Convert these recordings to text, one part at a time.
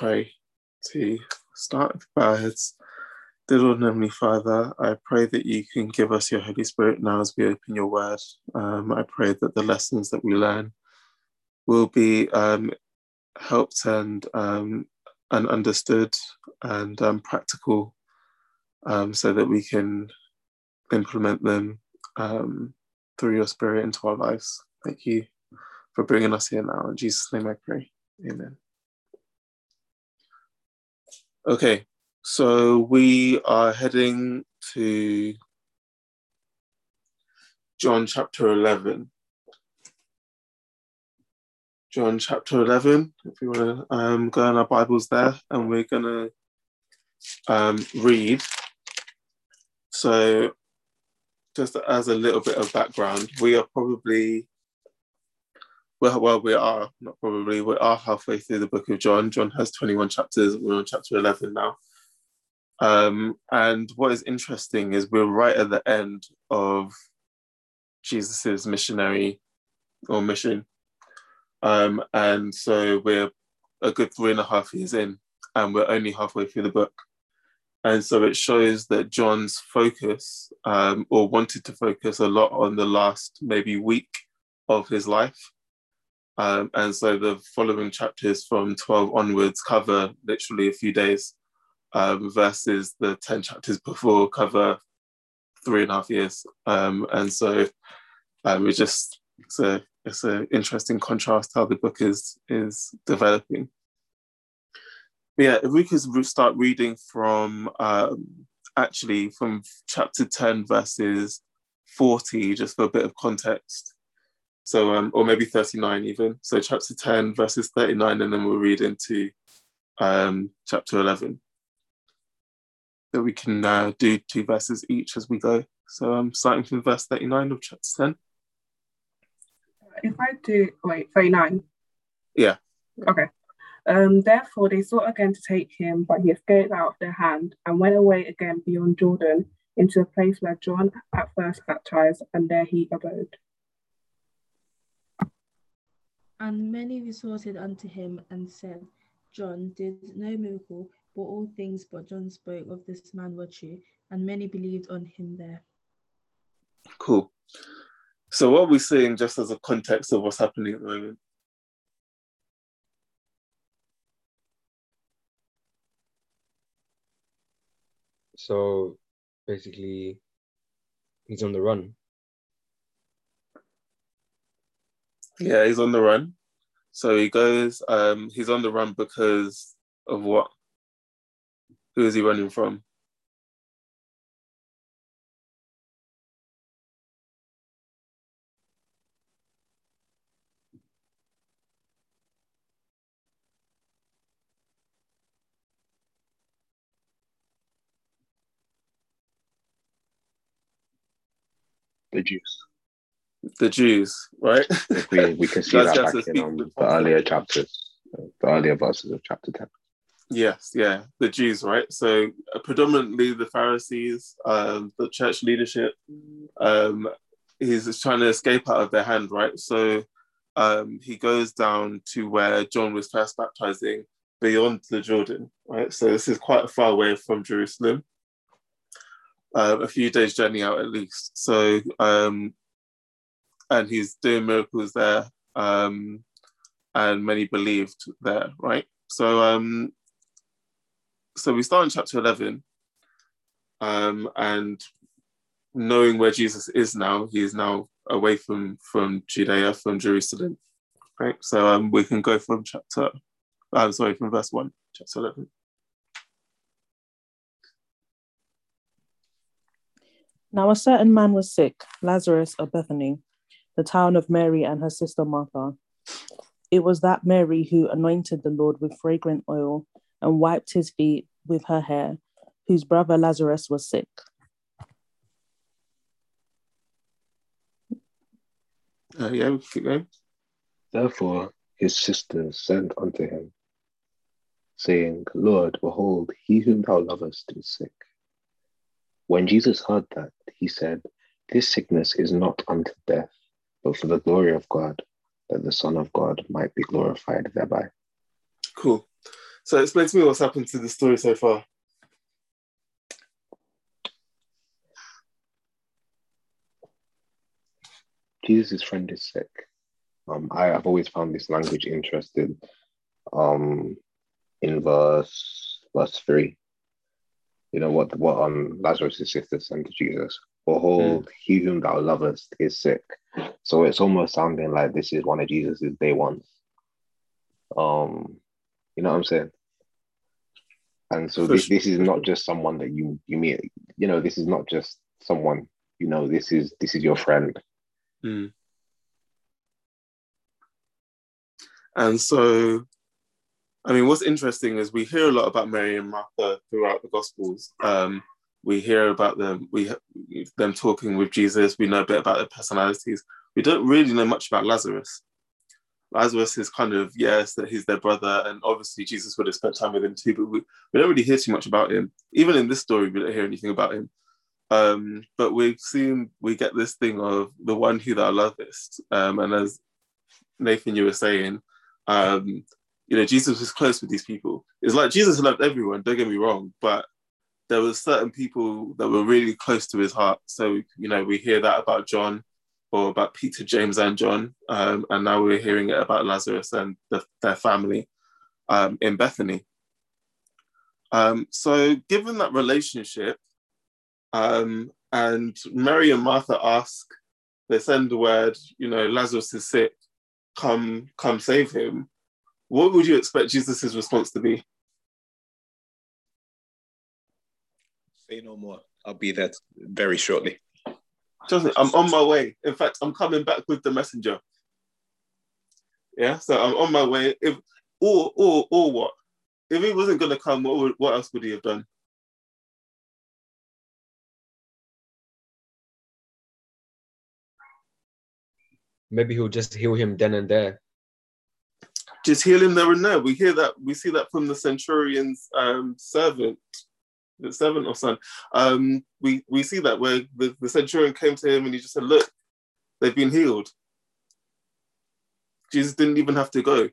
pray to start with heads. Dear Lord and Heavenly Father, I pray that you can give us your Holy Spirit now as we open your word. Um, I pray that the lessons that we learn will be um, helped and um, and understood and um, practical, um, so that we can implement them um, through your Spirit into our lives. Thank you for bringing us here now. In Jesus' name, I pray. Amen. Okay, so we are heading to John chapter 11. John chapter 11, if you want to um, go in our Bibles there, and we're going to um, read. So, just as a little bit of background, we are probably well, well, we are not probably we are halfway through the book of John. John has 21 chapters. We're on chapter 11 now. Um, and what is interesting is we're right at the end of Jesus's missionary or mission. Um, and so we're a good three and a half years in, and we're only halfway through the book. And so it shows that John's focus, um, or wanted to focus a lot on the last maybe week of his life um, and so the following chapters from 12 onwards cover literally a few days, um, versus the 10 chapters before cover three and a half years. Um, and so um, it just, it's it's an interesting contrast how the book is, is developing. But yeah, if we could start reading from um, actually from chapter 10, verses 40, just for a bit of context. So, um, or maybe 39 even. So, chapter 10, verses 39, and then we'll read into um, chapter 11. That we can uh, do two verses each as we go. So, I'm um, starting from verse 39 of chapter 10. If I do, wait, 39? Yeah. Okay. Um, therefore, they sought again to take him, but he escaped out of their hand and went away again beyond Jordan into a place where John at first baptized, and there he abode. And many resorted unto him and said, John did no miracle, but all things but John spoke of this man were true, and many believed on him there. Cool. So, what are we seeing just as a context of what's happening at the moment? So, basically, he's on the run. Yeah, he's on the run. So he goes, um, he's on the run because of what? Who is he running from? The Jews the Jews, right? we, we can see that back in um, the earlier chapters, the earlier verses of chapter 10. Yes, yeah, the Jews, right? So uh, predominantly the Pharisees, um, the church leadership, um, he's trying to escape out of their hand, right? So um, he goes down to where John was first baptizing beyond the Jordan, right? So this is quite far away from Jerusalem, uh, a few days' journey out at least. So um, and he's doing miracles there, um, and many believed there, right? So, um, so we start in chapter eleven, um, and knowing where Jesus is now, he is now away from from Judea, from Jerusalem, right? So um, we can go from chapter, I'm sorry, from verse one, chapter eleven. Now a certain man was sick, Lazarus of Bethany the town of Mary and her sister Martha. It was that Mary who anointed the Lord with fragrant oil and wiped his feet with her hair, whose brother Lazarus was sick. Uh, yeah, keep going. Therefore, his sisters sent unto him, saying, Lord, behold, he whom thou lovest is sick. When Jesus heard that, he said, This sickness is not unto death, but for the glory of God, that the Son of God might be glorified thereby. Cool. So explain to me what's happened to the story so far. Jesus' friend is sick. Um, I have always found this language interesting. Um, in verse verse three, you know what what um Lazarus' sister said to Jesus. Behold, he whom thou lovest is sick. So it's almost sounding like this is one of Jesus's day ones. Um, you know what I'm saying? And so this, this is not just someone that you you meet. You know, this is not just someone. You know, this is this is your friend. Hmm. And so, I mean, what's interesting is we hear a lot about Mary and Martha throughout the Gospels. Um, we hear about them, we them talking with Jesus. We know a bit about their personalities. We don't really know much about Lazarus. Lazarus is kind of yes, that he's their brother, and obviously Jesus would have spent time with him too. But we, we don't really hear too much about him. Even in this story, we don't hear anything about him. Um, but we've seen we get this thing of the one who thou lovest, um, and as Nathan, you were saying, um, you know, Jesus was close with these people. It's like Jesus loved everyone. Don't get me wrong, but there were certain people that were really close to his heart. So you know, we hear that about John, or about Peter, James, and John, um, and now we're hearing it about Lazarus and the, their family um, in Bethany. Um, so, given that relationship, um, and Mary and Martha ask, they send the word, you know, Lazarus is sick, come, come save him. What would you expect Jesus' response to be? Say no more. I'll be there very shortly. Trust me, I'm on my way. In fact, I'm coming back with the messenger. Yeah, so I'm on my way. If or or or what? If he wasn't gonna come, what would, what else would he have done? Maybe he'll just heal him then and there. Just heal him there and there. We hear that. We see that from the centurion's um, servant, the servant or son. Um, we we see that where the, the centurion came to him and he just said, "Look, they've been healed." Jesus didn't even have to go.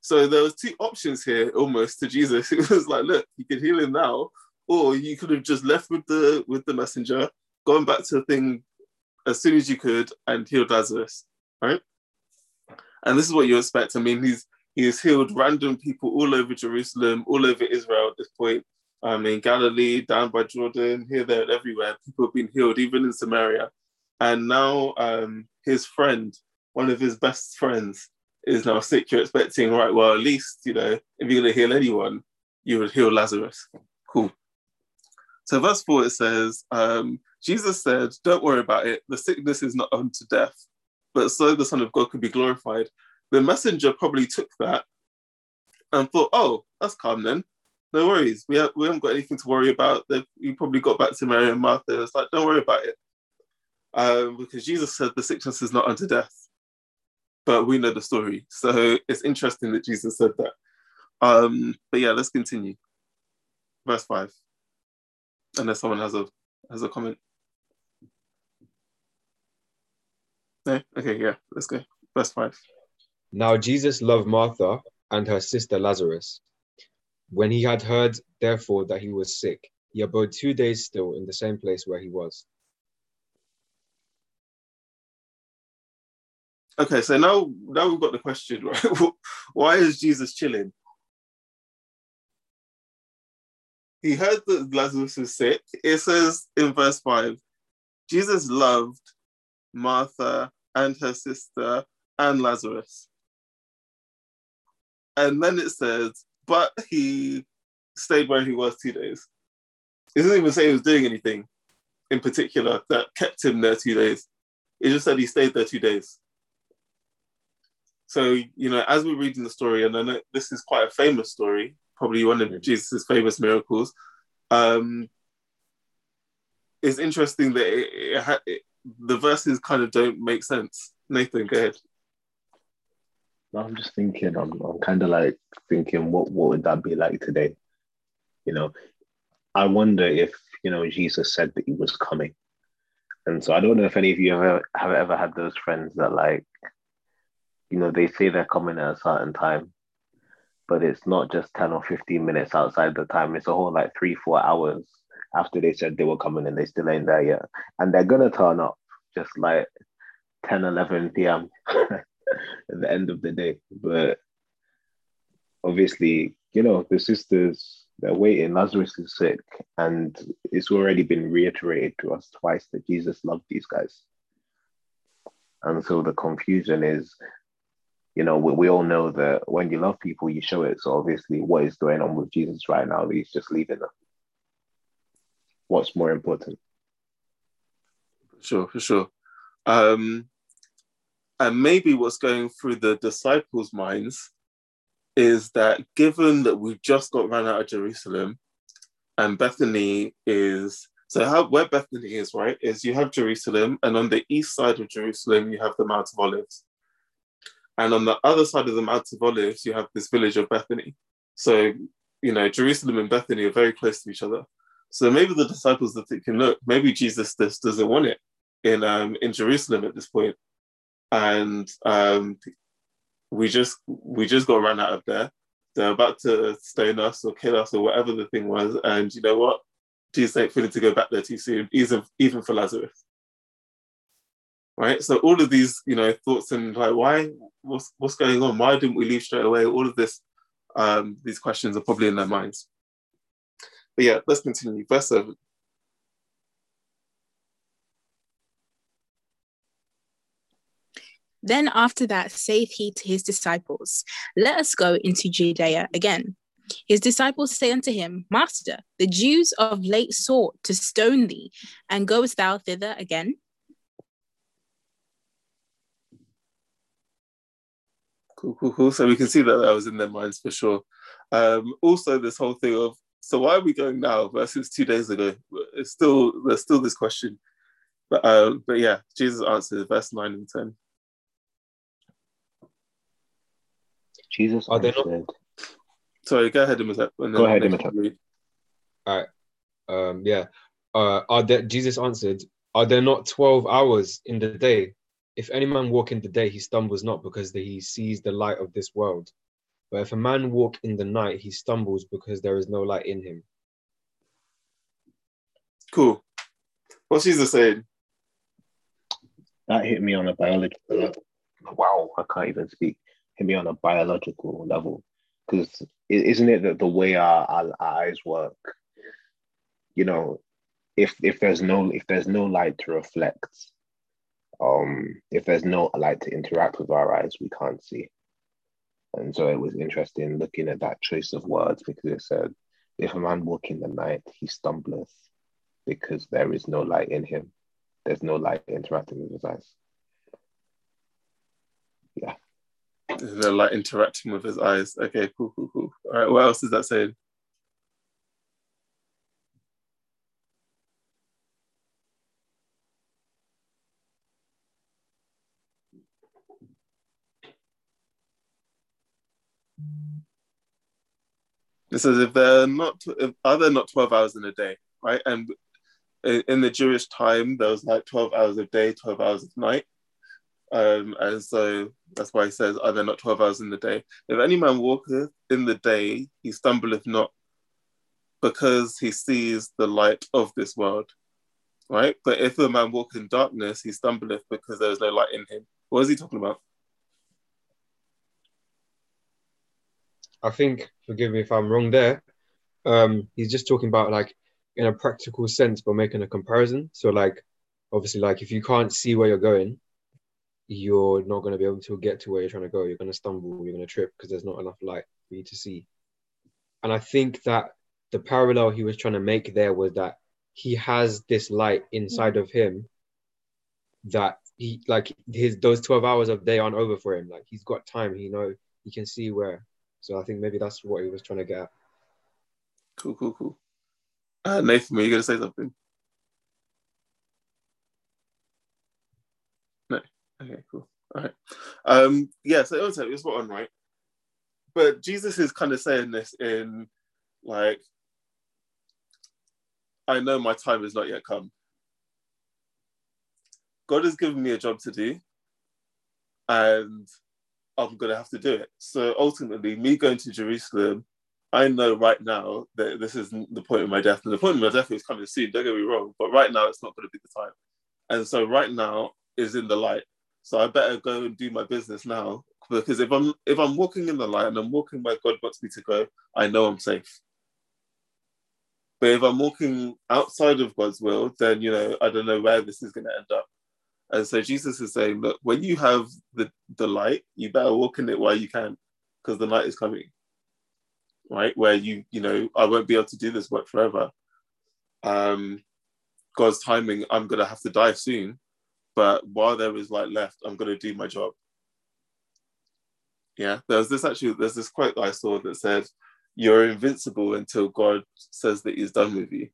So there was two options here almost to Jesus. It was like, look, you could heal him now, or you could have just left with the with the messenger, gone back to the thing as soon as you could and healed Lazarus, right? And this is what you expect. I mean, he's he's healed random people all over Jerusalem, all over Israel at this point. Um, in Galilee, down by Jordan, here, there, everywhere. People have been healed, even in Samaria. And now um, his friend, one of his best friends, is now sick. You're expecting, right, well, at least, you know, if you're going to heal anyone, you would heal Lazarus. Cool. So, verse 4, it says, um, Jesus said, Don't worry about it. The sickness is not unto death, but so the Son of God could be glorified. The messenger probably took that and thought, Oh, that's calm then. No worries. We, have, we haven't got anything to worry about. They've, probably got back to Mary and Martha. It's like, Don't worry about it. Um, because Jesus said the sickness is not unto death. But we know the story. So it's interesting that Jesus said that. Um, but yeah, let's continue. Verse 5. Unless someone has a has a comment. No? Okay, yeah, let's go. Verse 5. Now Jesus loved Martha and her sister Lazarus. When he had heard, therefore, that he was sick, he abode two days still in the same place where he was. Okay, so now now we've got the question, right? Why is Jesus chilling? He heard that Lazarus was sick. It says in verse 5 Jesus loved Martha and her sister and Lazarus. And then it says, but he stayed where he was two days. It doesn't even say he was doing anything in particular that kept him there two days. It just said he stayed there two days. So, you know, as we're reading the story, and I know this is quite a famous story, probably one of Jesus' famous miracles, um, it's interesting that it, it it, the verses kind of don't make sense. Nathan, go ahead. I'm just thinking, I'm, I'm kind of like thinking, what, what would that be like today? You know, I wonder if, you know, Jesus said that he was coming. And so I don't know if any of you have, have ever had those friends that like, you know, they say they're coming at a certain time, but it's not just 10 or 15 minutes outside the time. It's a whole like three, four hours after they said they were coming and they still ain't there yet. And they're gonna turn up just like 10, 11 p.m. at the end of the day. But obviously, you know, the sisters, they're waiting. Lazarus is sick, and it's already been reiterated to us twice that Jesus loved these guys. And so the confusion is, you know, we, we all know that when you love people, you show it. So obviously, what is going on with Jesus right now? He's just leaving them. What's more important? Sure, for sure. Um, and maybe what's going through the disciples' minds is that given that we've just got run out of Jerusalem and Bethany is so how where Bethany is, right, is you have Jerusalem, and on the east side of Jerusalem, you have the Mount of Olives. And on the other side of the Mount of Olives, you have this village of Bethany. So, you know, Jerusalem and Bethany are very close to each other. So maybe the disciples are thinking, look, maybe Jesus this doesn't want it in um in Jerusalem at this point. And um we just we just got run out of there. They're about to stone us or kill us or whatever the thing was. And you know what? Jesus ain't feeling to go back there too soon, even even for Lazarus. Right. So all of these, you know, thoughts and like, why? What's what's going on? Why didn't we leave straight away? All of this, um, these questions are probably in their minds. But yeah, let's continue. Verse seven. Then after that saith he to his disciples, Let us go into Judea again. His disciples say unto him, Master, the Jews of late sought to stone thee, and goest thou thither again? Cool, cool, cool. So we can see that that was in their minds for sure. Um, also, this whole thing of so why are we going now versus two days ago? It's still there's still this question, but uh, but yeah, Jesus answered verse nine and ten. Jesus Are they not- answered, Sorry, go ahead, Imhotep. and Go then ahead, Nathan Imhotep. read. Um, yeah. Uh, are there, Jesus answered, Are there not 12 hours in the day? If any man walk in the day, he stumbles not because he sees the light of this world. But if a man walk in the night, he stumbles because there is no light in him. Cool. What's Jesus saying? that hit me on a biological wow i can't even speak hit me on a biological level. Because isn't it that the way our, our, our eyes work you know if if there's no if there's no light to reflect um if there's no light to interact with our eyes we can't see. And so it was interesting looking at that choice of words because it said if a man walk in the night he stumbleth because there is no light in him. There's no light interacting with his eyes. They're like interacting with his eyes. Okay, cool, cool, cool. All right, what else is that saying? It says if they're not, if, are there not twelve hours in a day, right? And in, the Jewish time, there was like twelve hours of day, twelve hours of night. Um, and so that's why he says, Are there not 12 hours in the day? If any man walketh in the day, he stumbleth not because he sees the light of this world. Right? But if a man walk in darkness, he stumbleth because there is no light in him. What is he talking about? I think, forgive me if I'm wrong there, um, he's just talking about like in a practical sense, but making a comparison. So, like, obviously, like if you can't see where you're going, you're not going to be able to get to where you're trying to go. You're going to stumble, you're going to trip because there's not enough light for you to see. And I think that the parallel he was trying to make there was that he has this light inside of him that he like his those 12 hours of day aren't over for him. Like he's got time, he know he can see where. So I think maybe that's what he was trying to get at. Cool, cool, cool. Uh, Nathan, were you going to say something? No. Okay, cool. All right. Um, yeah, so it was, it was spot on, right? But Jesus is kind of saying this in like, I know my time has not yet come. God has given me a job to do, and I'm gonna have to do it. So ultimately, me going to Jerusalem, I know right now that this isn't the point of my death, and the point of my death is coming soon. Don't get me wrong, but right now it's not going to be the time. And so right now is in the light. So I better go and do my business now because if I'm if I'm walking in the light and I'm walking where God wants me to go, I know I'm safe. But if I'm walking outside of God's will, then you know I don't know where this is going to end up. And so Jesus is saying, look, when you have the the light, you better walk in it while you can, because the night is coming. Right, where you you know I won't be able to do this work forever. Um, God's timing, I'm gonna have to die soon, but while there is light left, I'm gonna do my job yeah, there's this actually, there's this quote that I saw that said, You're invincible until God says that He's done with you.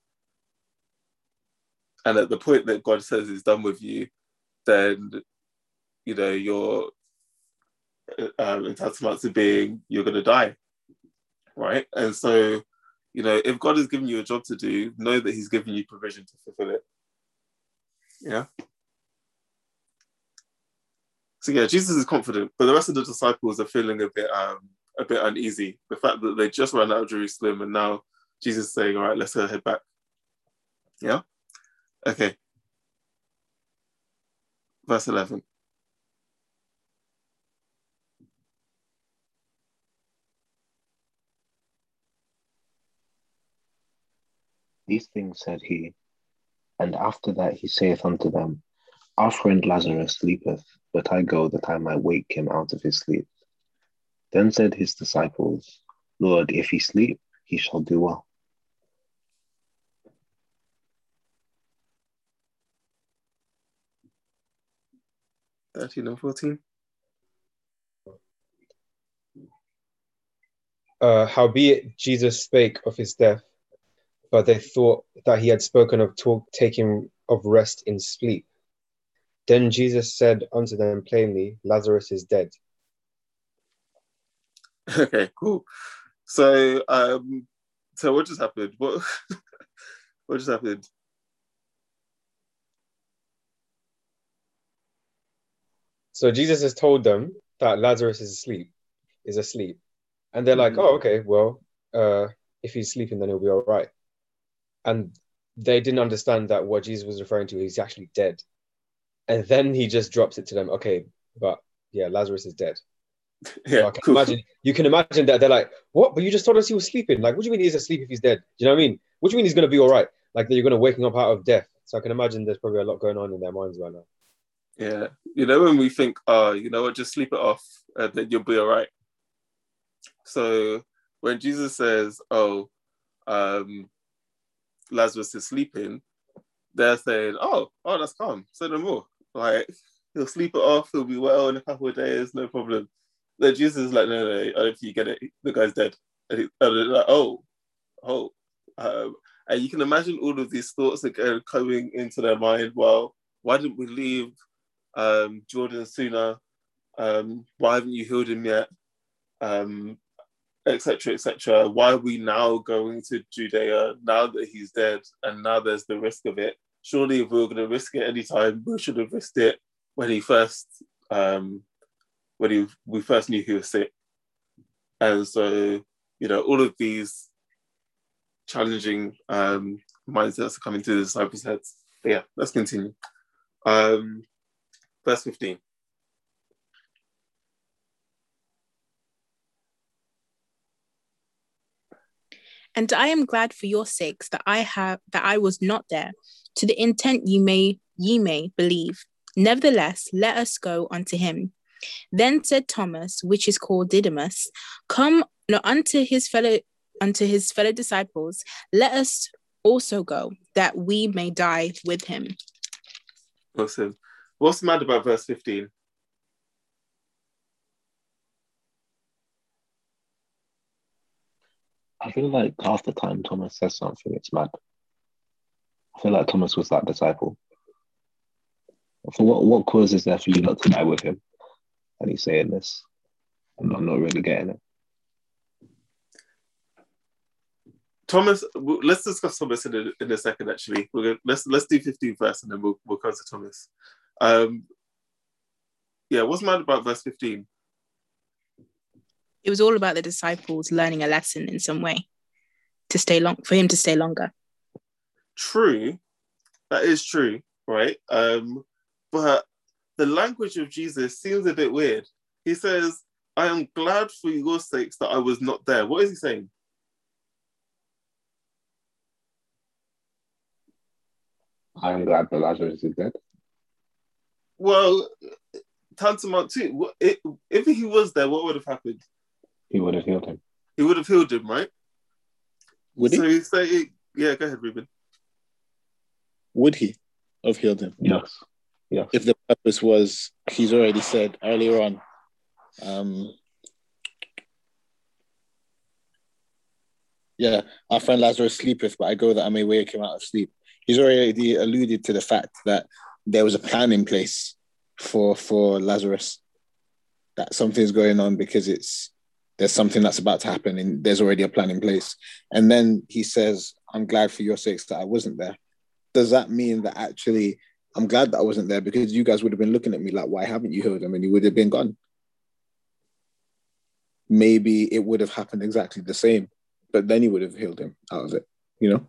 And at the point that God says He's done with you, then, you know, you're um, entitled to being, you're going to die. Right. And so, you know, if God has given you a job to do, know that He's given you provision to fulfill it. Yeah. So yeah, Jesus is confident, but the rest of the disciples are feeling a bit um, a bit uneasy. The fact that they just ran out of Jerusalem and now Jesus is saying, "All right, let's go head back." Yeah. Okay. Verse eleven. These things said he, and after that he saith unto them, Our friend Lazarus sleepeth, but I go that I might wake him out of his sleep. Then said his disciples, Lord, if he sleep, he shall do well. Thirteen and fourteen. Uh, howbeit Jesus spake of his death, but they thought that he had spoken of talk, taking of rest in sleep. Then Jesus said unto them plainly, Lazarus is dead. Okay, cool. So, um, so what just happened? What what just happened? So Jesus has told them that Lazarus is asleep, is asleep. And they're like, Mhm. oh, okay, well, uh, if he's sleeping, then he'll be all right. And they didn't understand that what Jesus was referring to, he's actually dead. And then he just drops it to them, okay, but yeah, Lazarus is dead. So Yeah, I can cool. imagine you can imagine that they're like, what? But you just told us he was sleeping. Like, what do you mean he's asleep if he's dead? Do you know what I mean? What do you mean he's gonna be all right? Like that you're gonna wake him up out of death. So I can imagine there's probably a lot going on in their minds right now. Yeah, you know when we think, oh, you know what, just sleep it off, and then you'll be all right. So when Jesus says, "Oh, um, Lazarus is sleeping," they're saying, "Oh, oh, that's calm. Say no more. Like he'll sleep it off. He'll be well in a couple of days, no problem." Then Jesus is like, "No, no, I don't think you get it. The guy's dead." And, he, and like, "Oh, oh," um, and you can imagine all of these thoughts are coming into their mind. Well, why didn't we leave? um, Jordan sooner? Um, why haven't you healed him yet? Um, etc. etc. Why are we now going to Judea now that he's dead and now there's the risk of it? Surely, if we were going to risk it anytime, we should have risked it when he first, um, when he, we first knew he was sick. And so, you know, all of these challenging um, mindsets are coming to the disciples' heads. But yeah, let's continue. Um, verse 15. And I am glad for your sakes that I have that I was not there, to the intent you may ye may believe. Nevertheless, let us go unto him. Then said Thomas, which is called Didymus, Come no, unto his fellow unto his fellow disciples, let us also go, that we may die with him. Awesome. What's mad about verse 15? I feel like half the time Thomas says something, it's mad. I feel like Thomas was that disciple. For what, what cause is there for you not to die with him? And he's saying this. I'm not, I'm not really getting it. Thomas, let's discuss Thomas in a, in a second. Actually, we're gonna, let's let's do 15 first, and then we'll we'll come to Thomas. Um, yeah, what's mad about verse 15? It was all about the disciples learning a lesson in some way to stay long for him to stay longer. True, that is true, right? Um, but the language of Jesus seems a bit weird. He says, I am glad for your sakes that I was not there. What is he saying? I am glad that Lazarus is dead. Well, tantamount to what- it, if he was there, what would have happened? He would have healed him. He would have healed him, right? Would he? So he's saying, yeah, go ahead, Ruben. Would he have healed him? Yes. Yes. If the purpose was, he's already said earlier on, um, yeah, our friend Lazarus sleepeth, but I go that I may wake him out of sleep. He's already alluded to the fact that there was a plan in place for for Lazarus, that something's going on because it's there's something that's about to happen and there's already a plan in place. And then he says, I'm glad for your sakes that I wasn't there. Does that mean that actually I'm glad that I wasn't there because you guys would have been looking at me like, why haven't you healed him? And he would have been gone. Maybe it would have happened exactly the same, but then he would have healed him out of it, you know?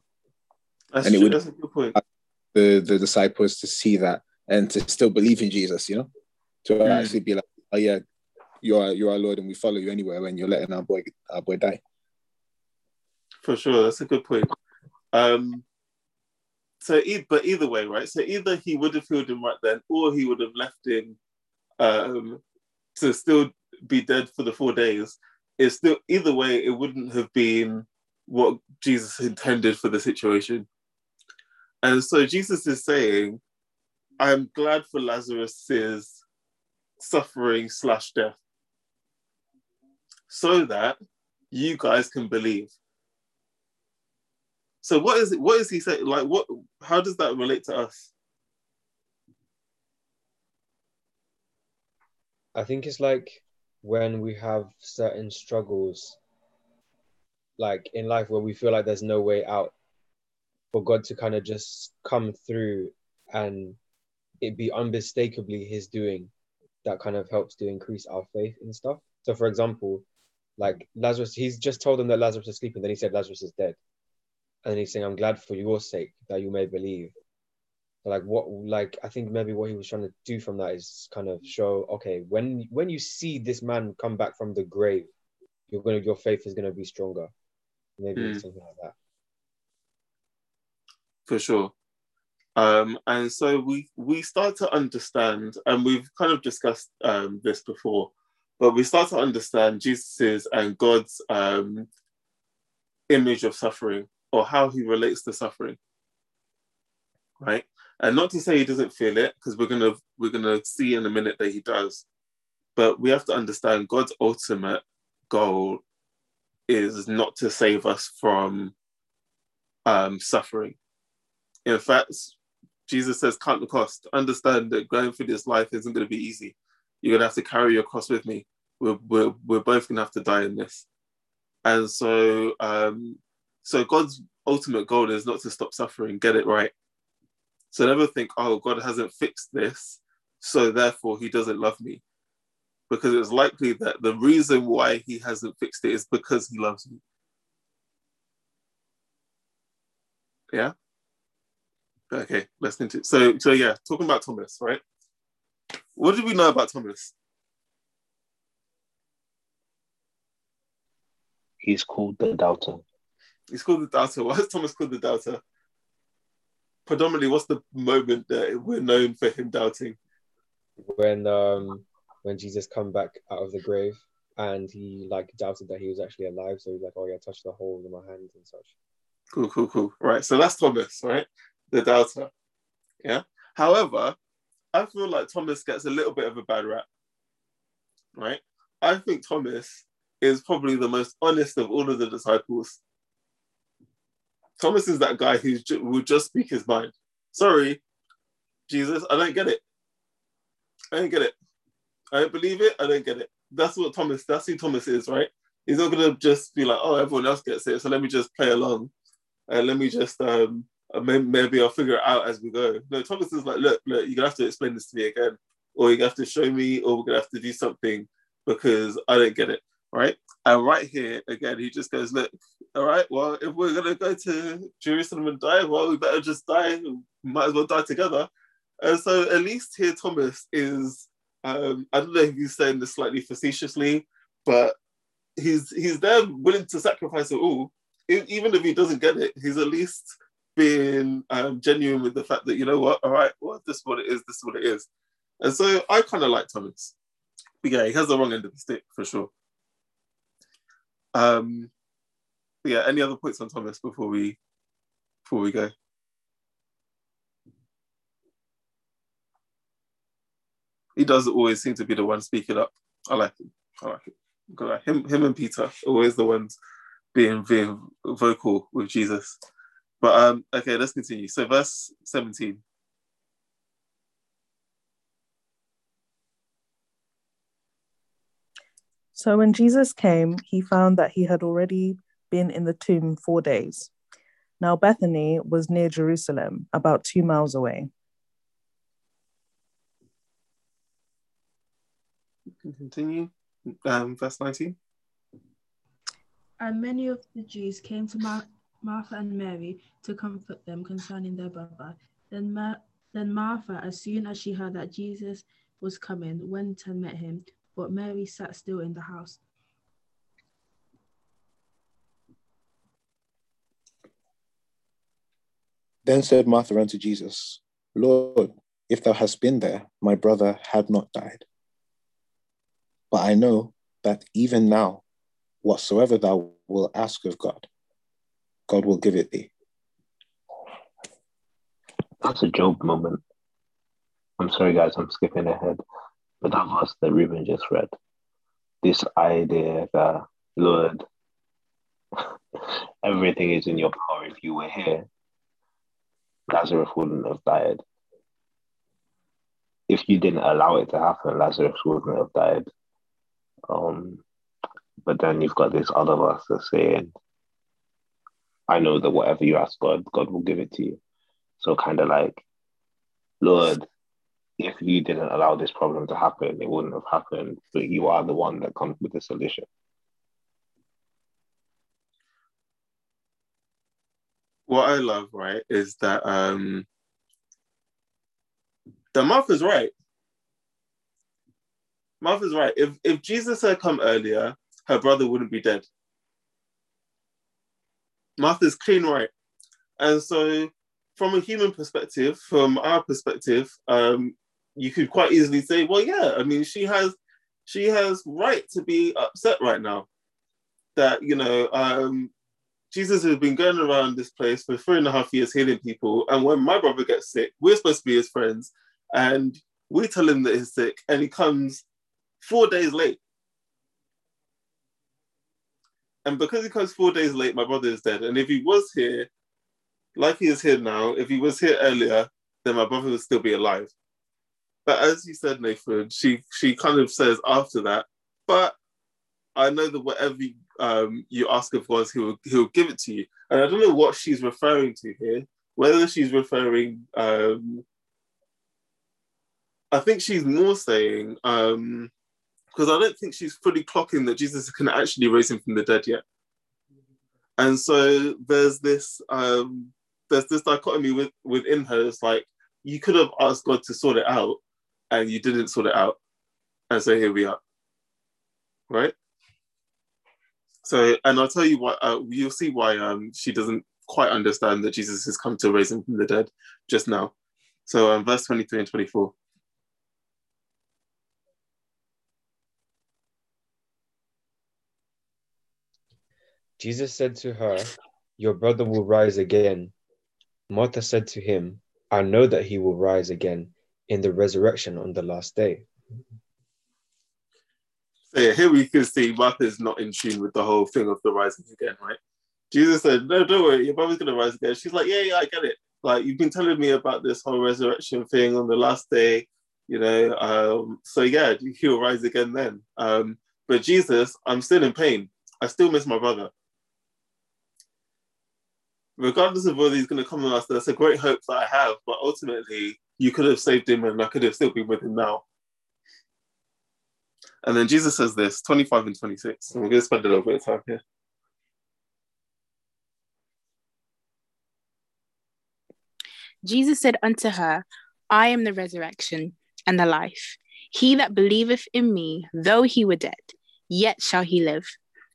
That's, And it true, would- that's a good point. The the disciples to see that and to still believe in Jesus, you know? To Mm. actually be like, oh yeah, you're you're our Lord and we follow you anywhere when you're letting our boy our boy die. For sure, that's a good point. Um, so, e- but either way, right? So either he would have healed him right then, or he would have left him um, to still be dead for the four days. It's still either way, it wouldn't have been what Jesus intended for the situation. And so Jesus is saying, "I'm glad for Lazarus's suffering slash death, so that you guys can believe." So what is it? What is he saying? Like what? How does that relate to us? I think it's like when we have certain struggles, like in life where we feel like there's no way out, for God to kind of just come through and it be unmistakably His doing that kind of helps to increase our faith and stuff. So, for example, like Lazarus, he's just told them that Lazarus is sleeping, then he said Lazarus is dead. And he's saying, I'm glad for your sake that you may believe like what like i think maybe what he was trying to do from that is kind of show okay when when you see this man come back from the grave you're gonna your faith is gonna be stronger maybe Hmm. something like that for sure. Um, and so we we start to understand, and we've kind of discussed um, this before, but we start to understand Jesus's and God's um, image of suffering, or how He relates to suffering, right? And not to say He doesn't feel it, because we're gonna we're gonna see in a minute that He does, but we have to understand God's ultimate goal is not to save us from um, suffering in fact, Jesus says, count the cost. Understand that going through this life isn't going to be easy. You're going to have to carry your cross with me. We're, we're, we're both going to have to die in this. And so, um, so God's ultimate goal is not to stop suffering, get it right. So never think, oh, God hasn't fixed this, so therefore he doesn't love me. Because it's likely that the reason why he hasn't fixed it is because he loves me. Yeah? Okay, let's continue. So, so yeah, talking about Thomas, right? What did we know about Thomas? He's called the doubter. He's called the doubter. Why is Thomas called the doubter? Predominantly, what's the moment that we're known for him doubting? when um when jesus come back out of the grave and he like doubted that he was actually alive so he's like oh yeah touch the hole in my hands and such Cool, cool, cool. Right, so that's Thomas, right? The doubter. Yeah. However, I feel like Thomas gets a little bit of a bad rap. Right? I think Thomas is probably the most honest of all of the disciples. Thomas is that guy who ju- will just speak his mind. Sorry, Jesus, I don't get it. I don't get it. I don't believe it. I don't get it. That's what Thomas. That's who Thomas is, right? He's not gonna just be like, oh, everyone else gets it, so let me just play along, and let me just um, uh, maybe I'll figure it out as we go. No, Thomas is like, look, look, you're gonna have to explain this to me again, or you're gonna have to show me, or we're gonna have to do something because I don't get it. right? And right here, again, he just goes, look, all right, well, if we're to go to Jerusalem and die, well, we better just die. Might as well die together. And so at least here, Thomas is, um, I don't know if he's saying this slightly facetiously, but he's he's there willing to sacrifice it all. Even if he doesn't get it, he's at least being um, genuine with the fact that, you know what, all right, well, this is what it is, this is what it is. And so I kind of like Thomas. But yeah, he has the wrong end of the stick for sure. Um, yeah, any other points on Thomas before we before we go? He does always seem to be the one speaking up. I like him. I like him. Him. Him and Peter always the ones being being vocal with Jesus. But um, okay, let's continue. So verse seventeen. So when Jesus came, he found that he had already been in the tomb four days. Now Bethany was near Jerusalem, about two miles away. You can continue. Um, verse nineteen. And many of the Jews came to Mar- Martha and Mary to comfort them concerning their brother. Then, then Martha, as soon as she heard that Jesus was coming, went and met him, but Mary sat still in the house. Then said Martha unto Jesus, Lord, if thou hadst been there, my brother had not died. But I know that even now, whatsoever thou wilt ask of God, God will give it thee. That's a Job moment. I'm sorry, guys, I'm skipping ahead, but that verse that Ruben just read, this idea that, Lord, everything is in your power. If you were here, Lazarus wouldn't have died. If you didn't allow it to happen, Lazarus wouldn't have died. Um, but then you've got this other verse that's saying, I know that whatever you ask God, God will give it to you. So kind of like, Lord, if you didn't allow this problem to happen, it wouldn't have happened, but you are the one that comes with the solution. What I love, right, is that um, the Martha's right. Martha's right. If if Jesus had come earlier, her brother wouldn't be dead. Martha's clean right. And so, from a human perspective, from our perspective, um, you could quite easily say, well, yeah, I mean, she has she has right to be upset right now. That, you know, um, Jesus has been going around this place for three and a half years healing people. And when my brother gets sick, we're supposed to be his friends. And we tell him that he's sick, and he comes four days late. And because he comes four days late, my brother is dead. And if he was here, like he is here now, if he was here earlier, then my brother would still be alive. But as you said, Nathan, she she kind of says after that, but I know that whatever you, um, you ask of God, he will he'll give it to you. And I don't know what she's referring to here. Whether she's referring, um, I think she's more saying um, because I don't think she's fully clocking that Jesus can actually raise him from the dead yet. And so there's this um, there's this dichotomy with, within her. It's like you could have asked God to sort it out, and you didn't sort it out, and so here we are, right? So, and I'll tell you what, uh, you'll see why um, she doesn't quite understand that Jesus has come to raise him from the dead just now. So, um, verse 23 and 24. Jesus said to her, Your brother will rise again. Martha said to him, I know that he will rise again in the resurrection on the last day. So yeah, here we can see Martha's not in tune with the whole thing of the rising again, right? Jesus said, No, don't worry, your brother's gonna rise again. She's like, Yeah, yeah, I get it. Like you've been telling me about this whole resurrection thing on the last day, you know. Um, so yeah, he'll rise again then. Um, but Jesus, I'm still in pain. I still miss my brother. Regardless of whether he's gonna come on us, that's a great hope that I have, but ultimately you could have saved him and I could have still been with him now. And then Jesus says this 25 and 26. And we're going to spend a little bit of time here. Jesus said unto her, I am the resurrection and the life. He that believeth in me, though he were dead, yet shall he live.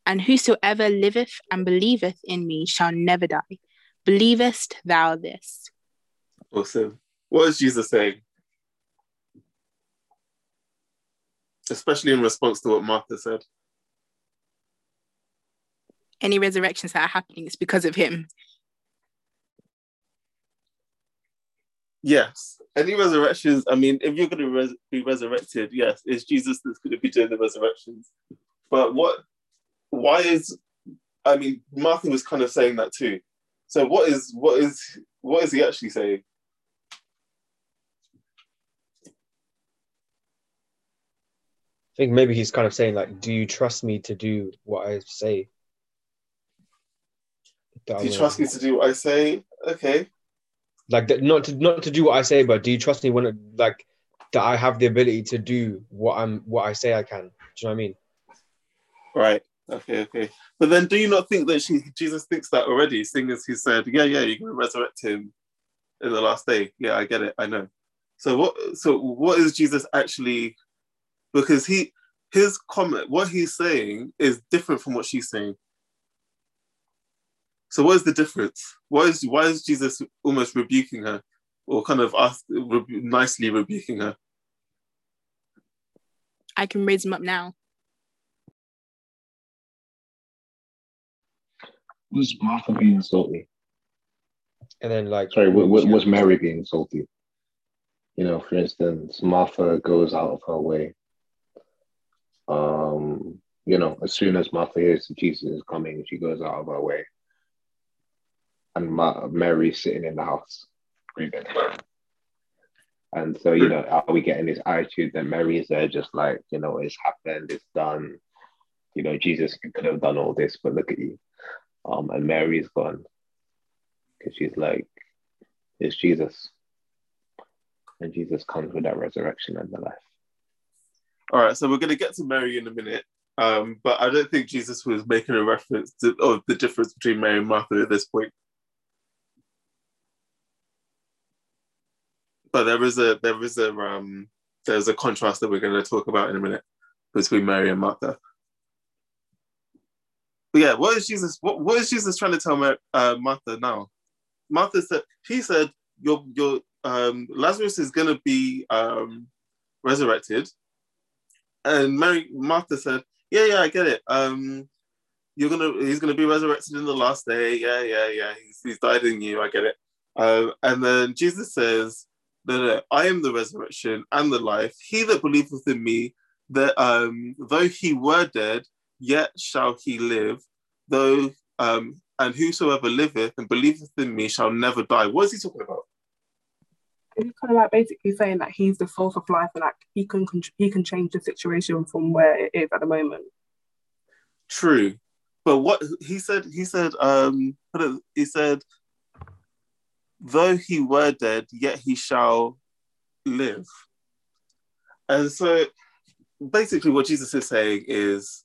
And whosoever liveth and believeth in me shall never die. Believest thou this? Awesome. What is Jesus saying? Especially in response to what Martha said. Any resurrections that are happening it's because of him. Yes. Any resurrections, I mean, if you're going to res- be resurrected, yes, it's Jesus that's going to be doing the resurrections. But what, why is, I mean, Martha was kind of saying that too. So what is, what is, what is he actually saying? I think maybe he's kind of saying like, "Do you trust me to do what I say?" That Do you trust me to do what I say? Okay. like that, not to not to do what I say, but do you trust me when it, like that I have the ability to do what I'm what I say I can? Do you know what I mean? Right. Okay, okay. But then do you not think that she Jesus thinks that already, seeing as he said, Yeah, yeah, you're gonna resurrect him in the last day. Yeah, I get it, I know. So what so what is Jesus actually because he his comment, what he's saying is different from what she's saying. So what is the difference? Why is why is Jesus almost rebuking her, or kind of ask, nicely rebuking her? I can raise him up now. Was Martha being salty? And then like, Sorry, what, wa- was Mary being salty? You know, for instance, Martha goes out of her way. Um, you know, as soon as Martha hears that Jesus is coming, she goes out of her way. And Ma- Mary's sitting in the house, grieving. And so, you know, are we getting this attitude that Mary is there just like, you know, it's happened, it's done. You know, Jesus could have done all this, but look at you. Um, and Mary's gone. Because she's like, it's Jesus. And Jesus comes with that resurrection and the life. All right, so we're going to get to Mary in a minute, um, but I don't think Jesus was making a reference to the difference between Mary and Martha at this point. But there is a there is a um, there's a contrast that we're going to talk about in a minute between Mary and Martha. Yeah, what is Jesus? What, what is Jesus trying to tell Mar- uh, Martha now? Martha said he said your your um, Lazarus is going to be um, resurrected, and Mary Martha said, "Yeah, yeah, I get it. Um, you're gonna he's gonna be resurrected in the last day. Yeah, yeah, yeah. He's, he's died in you. I get it." Um, and then Jesus says, no, no, I am the resurrection and the life. He that believeth in me, that um, though he were dead, yet shall he live. Though um, and whosoever liveth and believeth in me shall never die. What is he talking about? He's kind of like basically saying that he's the source of life and like he can he can change the situation from where it is at the moment. True, but what he said, he said, um, he said, though he were dead, yet he shall live. And so, basically, what Jesus is saying is,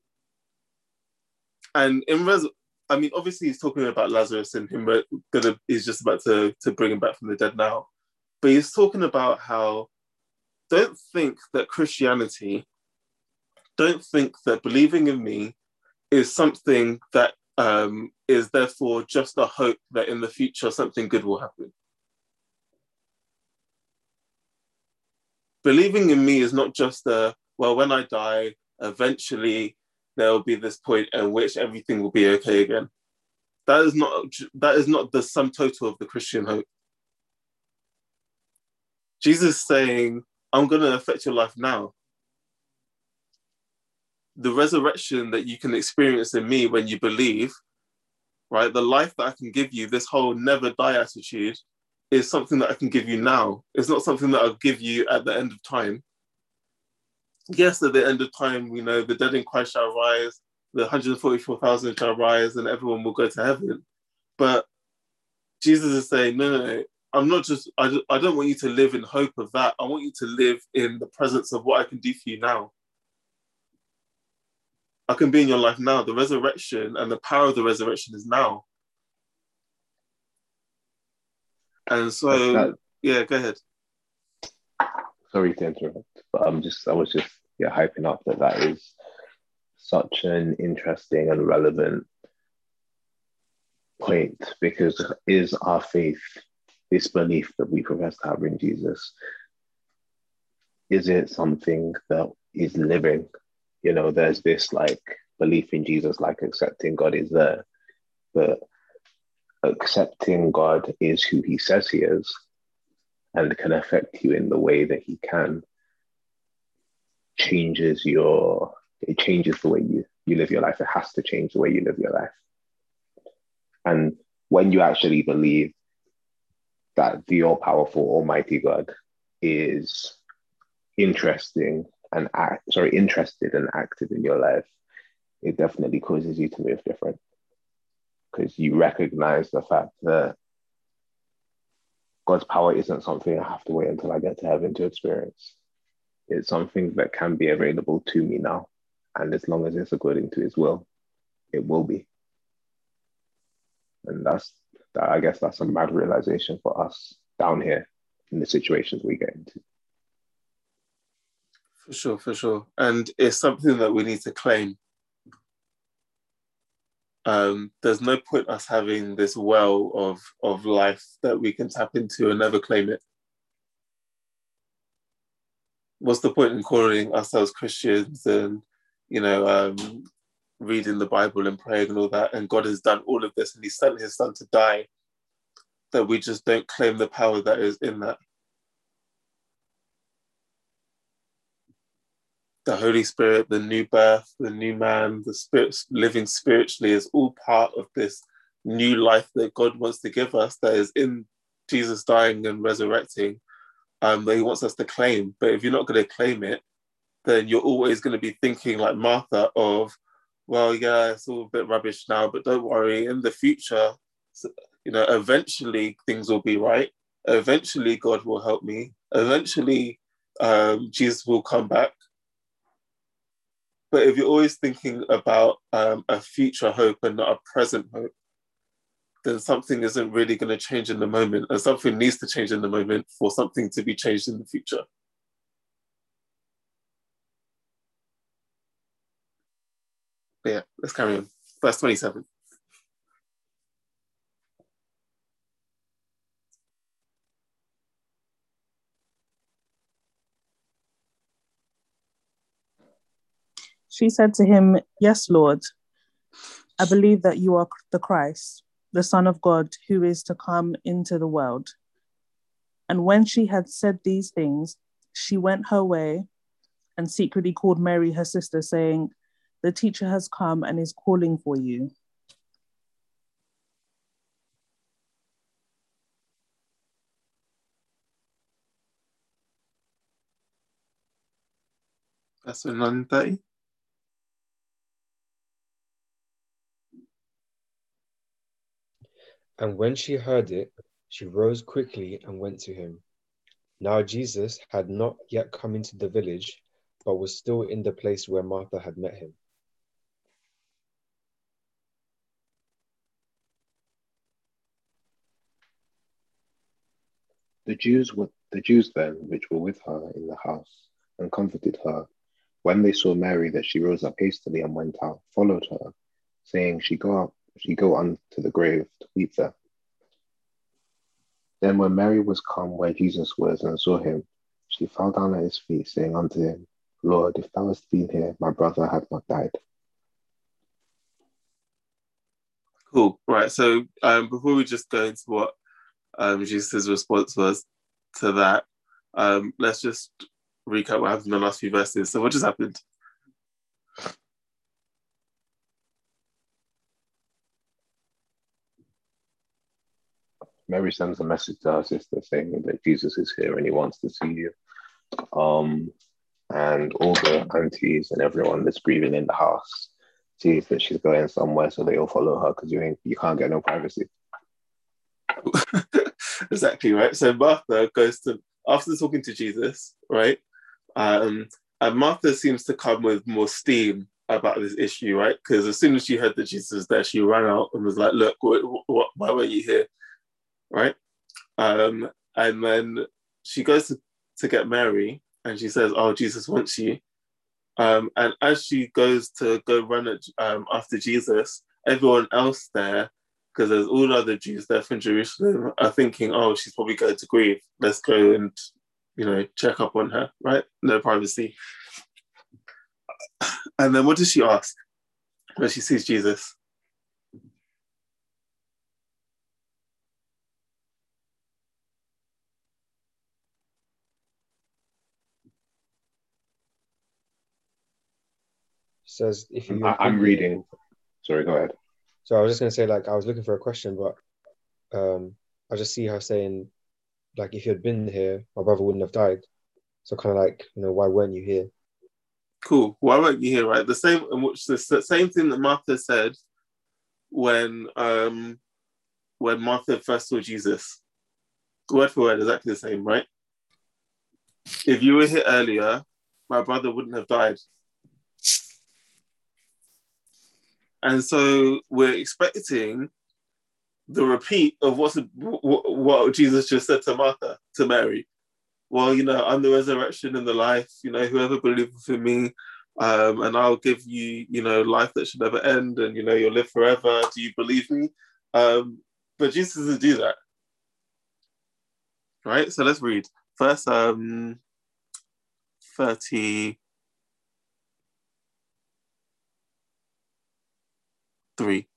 and in res, I mean, obviously, he's talking about Lazarus and him gonna he's just about to to bring him back from the dead now, but he's talking about how don't think that Christianity, don't think that believing in me is something that um, is therefore just a hope that in the future something good will happen. Believing in me is not just a, well, when I die, eventually there will be this point in which everything will be okay again. That is not that is not the sum total of the Christian hope. Jesus saying, I'm going to affect your life now the resurrection that you can experience in me when you believe, right? The life that I can give you, this whole never die attitude, is something that I can give you now. It's not something that I'll give you at the end of time. Yes, at the end of time, we know the dead in Christ shall rise, the 144,000 shall rise, and everyone will go to heaven. But Jesus is saying, no, no, no. I'm not just, I, don't- I don't want you to live in hope of that. I want you to live in the presence of what I can do for you now I can be in your life now. The resurrection and the power of the resurrection is now. And so, yeah, go ahead. sorry to interrupt, but I'm just I was just yeah hyping up that that is such an interesting and relevant point because is our faith this belief that we profess to have in Jesus? Is it something that is living? You know there's this like belief in Jesus like accepting God is there but accepting God is who he says he is and can affect you in the way that he can changes your it changes the way you you live your life. It has to change the way you live your life. And when you actually believe that the all-powerful almighty god is interesting and act sorry interested and active in your life it definitely causes you to move different. Because you recognize the fact that God's power isn't something I have to wait until I get to heaven to experience. It's something that can be available to me now. And as long as it's according to his will, it will be. And that's that I guess that's a mad realization for us down here in the situations we get into. For sure, for sure. And it's something that we need to claim. Um, there's no point us having this well of, of life that we can tap into and never claim it. What's the point in calling ourselves Christians and, you know, um, reading the Bible and praying and all that? And God has done all of this and He sent His Son to die, that we just don't claim the power that is in that. the Holy Spirit, the new birth, the new man, the spirit living spiritually is all part of this new life that God wants to give us that is in Jesus dying and resurrecting, um, that he wants us to claim. But if you're not going to claim it, then you're always going to be thinking like Martha of, well, yeah, it's all a bit rubbish now, but don't worry, in the future, you know, eventually things will be right. Eventually God will help me. Eventually um, Jesus will come back. But if you're always thinking about um, a future hope and not a present hope, then something isn't really going to change in the moment, and something needs to change in the moment for something to be changed in the future. But yeah, let's carry on. Verse 27. She said to him, Yes, Lord, I believe that you are the Christ, the Son of God, who is to come into the world. And when she had said these things, she went her way and secretly called Mary, her sister, saying, The teacher has come and is calling for you. Verse 930. And when she heard it, she rose quickly and went to him. Now Jesus had not yet come into the village, but was still in the place where Martha had met him. The Jews were the Jews then which were with her in the house and comforted her, when they saw Mary that she rose up hastily and went out, followed her, saying, She go up, she go unto the grave to weep there. Then when Mary was come where Jesus was and saw him, she fell down at his feet, saying unto him, Lord, if thou hadst been here, my brother had not died. Cool. Right. So um, before we just go into what um, Jesus' response was to that, um, let's just recap what happened in the last few verses. So what just happened? Mary sends a message to her sister saying that Jesus is here and he wants to see you. Um, and all the aunties and everyone that's grieving in the house sees that she's going somewhere, so they all follow her because you ain't you can't get no privacy. exactly right. So Martha goes to after talking to Jesus, right? Um, and Martha seems to come with more steam about this issue, right? Because as soon as she heard that Jesus was there, she ran out and was like, "Look, what, what, why were you here?" Right? Um, and then she goes to, to get Mary, and she says, "Oh, Jesus wants you." Um, and as she goes to go run at, um, after Jesus, everyone else there, because there's all the other Jews there from Jerusalem, are thinking, "Oh, she's probably going to grieve. Let's go and you know check up on her." Right? No privacy. And then what does she ask when she sees Jesus? Says if you. I, I'm reading. Sorry, go ahead. So I was just gonna say, like, I was looking for a question, but um, I just see her saying, like, if you had been here, my brother wouldn't have died. So kind of like, you know, why weren't you here? Cool. Why weren't you here? Right. The same, which the same thing that Martha said when um when Martha first saw Jesus. Word for word, exactly the same, right? If you were here earlier, my brother wouldn't have died. And so we're expecting the repeat of what's what Jesus just said to Martha, to Mary. Well, you know, I'm the resurrection and the life. You know, whoever believes in me, um, and I'll give you, you know, life that should never end, and you know, you'll live forever. Do you believe me? Um, but Jesus doesn't do that. Right. So let's read first. Um, thirty. Three.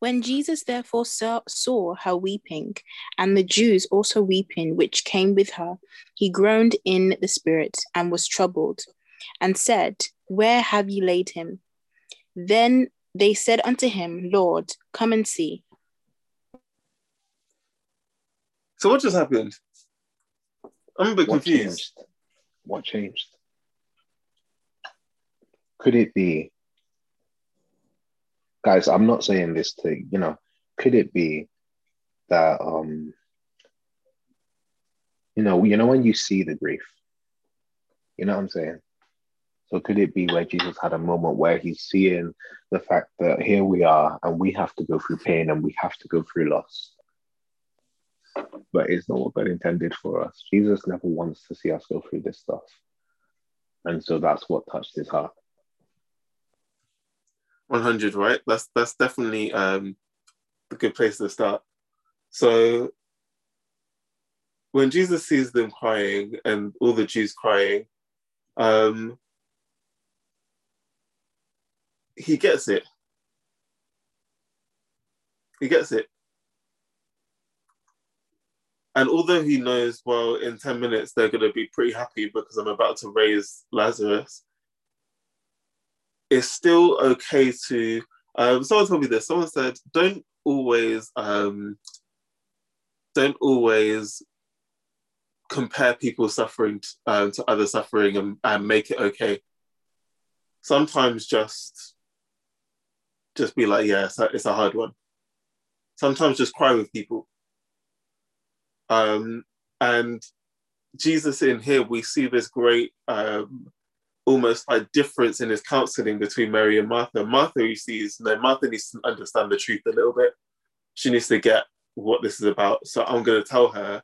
When Jesus therefore saw, saw her weeping, and the Jews also weeping, which came with her, he groaned in the spirit and was troubled, and said, Where have ye laid him? Then they said unto him, Lord, come and see. So what just happened? I'm a bit What confused. changed? What changed? Could it be, guys? I'm not saying this to you know. Could it be that um, you know, you know when you see the grief, you know what I'm saying? So could it be where Jesus had a moment where he's seeing the fact that here we are and we have to go through pain and we have to go through loss? But it's not what God intended for us. Jesus never wants to see us go through this stuff. And so that's what touched his heart. 100 right? That's that's definitely um a good place to start. So when jesus sees them crying and all the jews crying um he gets it. He gets it. And although he knows well in 10 minutes they're going to be pretty happy because i'm about to raise lazarus it's still okay to um, someone told me this. Someone said don't always um, don't always compare people's suffering um, to other suffering and, and make it okay. Sometimes just just be like yeah it's a, it's a hard one. Sometimes just cry with people. Um, and jesus in here we see this great um, almost like difference in his counseling between Mary and Martha. Martha, you see, is no, Martha needs to understand the truth a little bit. She needs to get what this is about. So I'm going to tell her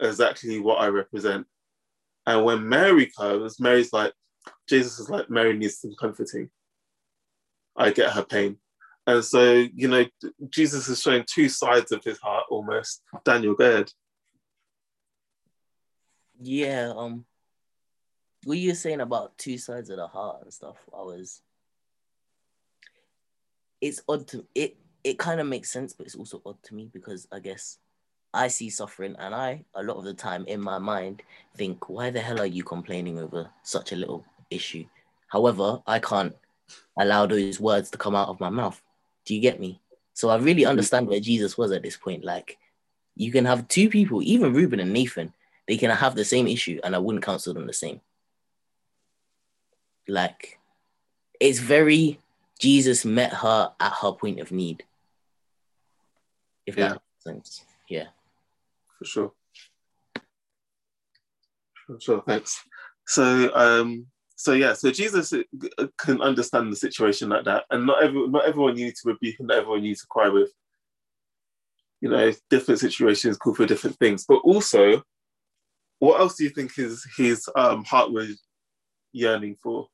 exactly what I represent. And when Mary comes, Mary's like, Jesus is like, Mary needs some comforting. I get her pain. And so, you know, Jesus is showing two sides of his heart almost. Daniel, go. Yeah, um, what you were saying about two sides of the heart and stuff, I was. It's odd to it. It kind of makes sense, but it's also odd to me because I guess I see suffering, and I a lot of the time in my mind think, why the hell are you complaining over such a little issue? However, I can't allow those words to come out of my mouth. Do you get me? So I really mm-hmm. understand where Jesus was at this point. Like, you can have two people, even Reuben and Nathan, they can have the same issue, and I wouldn't counsel them the same. Like, it's very Jesus met her at her point of need. If Yeah. that makes sense. Yeah. For sure. For sure, thanks. So um, so yeah, so Jesus uh, can understand the situation like that, and not every not everyone you need to rebuke, and not everyone you need to cry with. You know, different situations call for different things, but also, what else do you think his his um, heart was yearning for?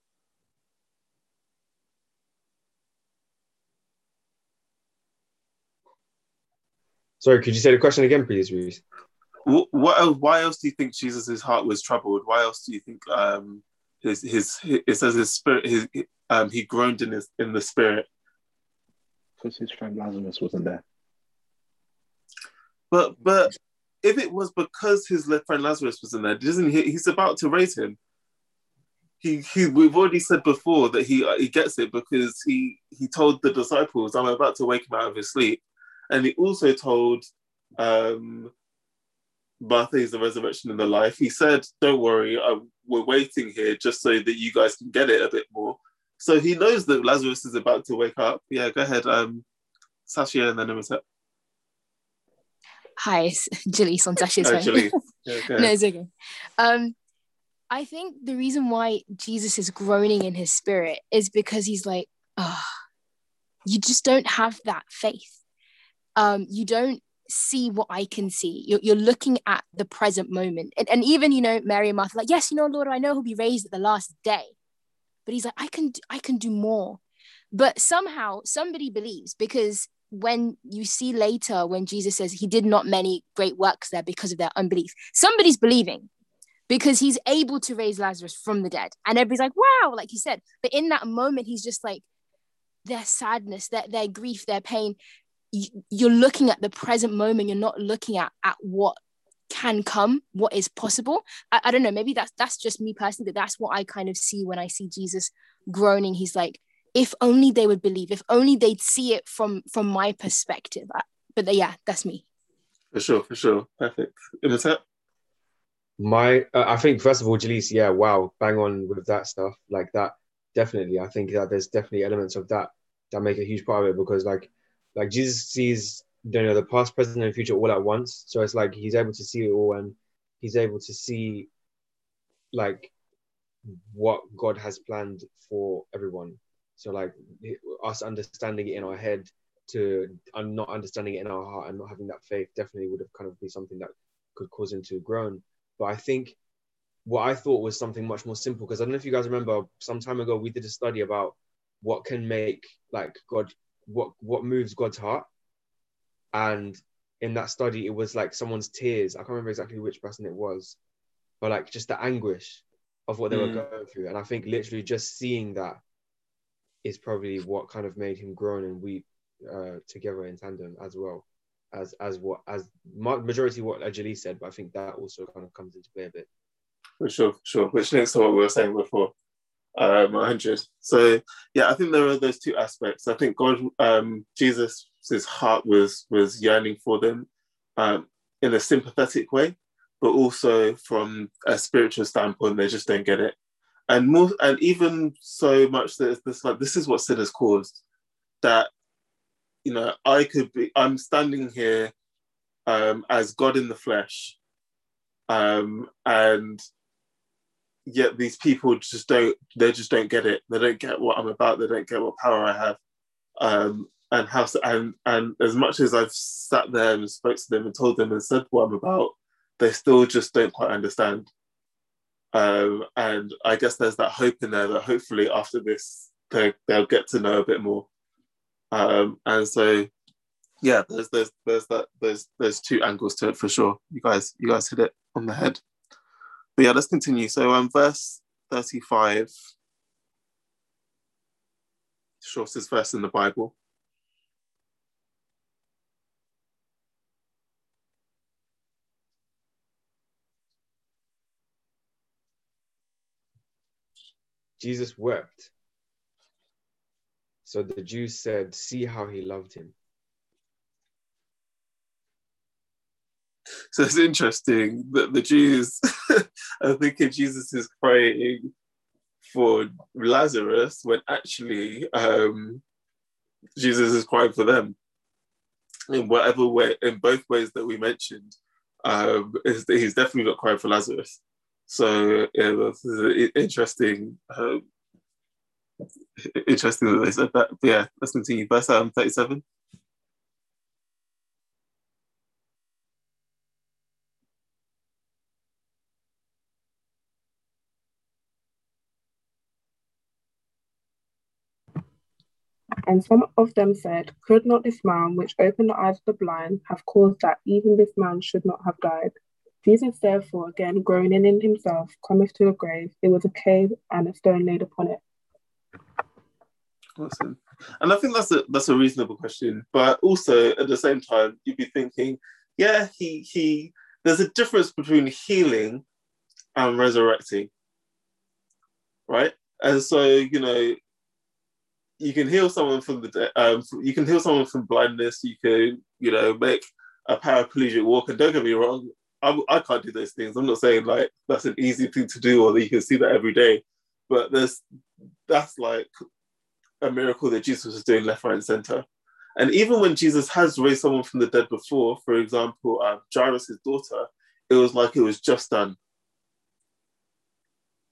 Sorry, could you say the question again, please, Reese? What, what else, why else do you think Jesus' heart was troubled? Why else do you think um, his, his, his it says his spirit his um, he groaned in his in the spirit Because his friend Lazarus wasn't there. But but if it was because his friend Lazarus was in there, doesn't he? He's about to raise him. He, he we've already said before that he he gets it because he he told the disciples, "I'm about to wake him out of his sleep," and he also told um, Martha is the resurrection and the life. He said, "Don't worry, I, we're waiting here just so that you guys can get it a bit more." So he knows that Lazarus is about to wake up. Yeah, go ahead, um, Sasha, and then Imhotep. Hi, it's Jalise on Sasha's Oh, phone. Yeah, no, it's okay. Um, I think the reason why Jesus is groaning in his spirit is because he's like, oh, you just don't have that faith. Um, you don't see what I can see. You're, you're looking at the present moment. And, and even, you know, Mary and Martha, like, yes, you know, Lord, I know he'll be raised at the last day. But he's like, I can, I can do more. But somehow somebody believes because when you see later when Jesus says he did not many great works there because of their unbelief, somebody's believing because he's able to raise Lazarus from the dead. And everybody's like, wow, like you said. But in that moment, he's just like, their sadness, their, their grief, their pain. You, you're looking at the present moment. You're not looking at, at what can come, what is possible. I, I don't know. Maybe that's that's just me personally. But that's what I kind of see when I see Jesus groaning. He's like, if only they would believe. If only they'd see it from from my perspective. But yeah, that's me. For sure, for sure. Perfect. Imhotep? My, uh, I think first of all, Jalise, yeah, wow, bang on with that stuff like that. Definitely, I think that there's definitely elements of that that make a huge part of it because like, like Jesus sees, you know, the past, present, and future all at once. So it's like he's able to see it all, and he's able to see, like, what God has planned for everyone. So like us understanding it in our head to and not understanding it in our heart and not having that faith definitely would have kind of be something that could cause him to groan. But I think what I thought was something much more simple because I don't know if you guys remember some time ago we did a study about what can make like God what what moves God's heart. And in that study it was like someone's tears. I can't remember exactly which person it was, but like just the anguish of what they were Mm. going through. And I think literally just seeing that is probably what kind of made him groan and weep uh, together in tandem as well as as what as ma- majority what Ajali said, but I think that also kind of comes into play a bit. For sure, for sure. Which links to what we were saying before. Um, 100. So yeah, I think there are those two aspects. I think God, um, Jesus' heart was was yearning for them um, in a sympathetic way, but also from a spiritual standpoint, they just don't get it. And more, and even so much that this like this is what sin has caused. That you know, I could be. I'm standing here um, as God in the flesh, um, and yet these people just don't they just don't get it. They don't get what i'm about. They don't get what power i have. Um and how and and as much as i've sat there and spoke to them and told them and said what i'm about they still just don't quite understand. Um and i guess there's that hope in there that hopefully after this they, they'll get to know a bit more um and so yeah there's there's there's that there's there's two angles to it for sure you guys you guys hit it on the head but yeah, let's continue. So, um, verse 35, shortest verse in the Bible. Jesus wept. So the Jews said, See how he loved him. So it's interesting that the Jews are thinking Jesus is praying for Lazarus when actually um, Jesus is crying for them. In whatever way, in both ways that we mentioned, um, is that he's definitely not crying for Lazarus. So yeah, this is an interesting, um, interesting that they said that. But yeah, let's continue. Verse um, 37. And some of them said, Could not this man, which opened the eyes of the blind, have caused that even this man should not have died? Jesus, therefore, again groaning in himself, cometh to the grave. It was a cave, and a stone laid upon it. Awesome. And I think that's a that's a reasonable question, but also at the same time, you'd be thinking, yeah, he he. There's a difference between healing and resurrecting, right? And so you know, you can heal someone from the um, you can heal someone from blindness. You can you know make a paraplegic walk. And don't get me wrong, I, I can't do those things. I'm not saying like that's an easy thing to do or that you can see that every day, but there's that's like a miracle that Jesus was doing left, right, and center. And even when Jesus has raised someone from the dead before, for example, uh, Jairus' daughter, it was like it was just done.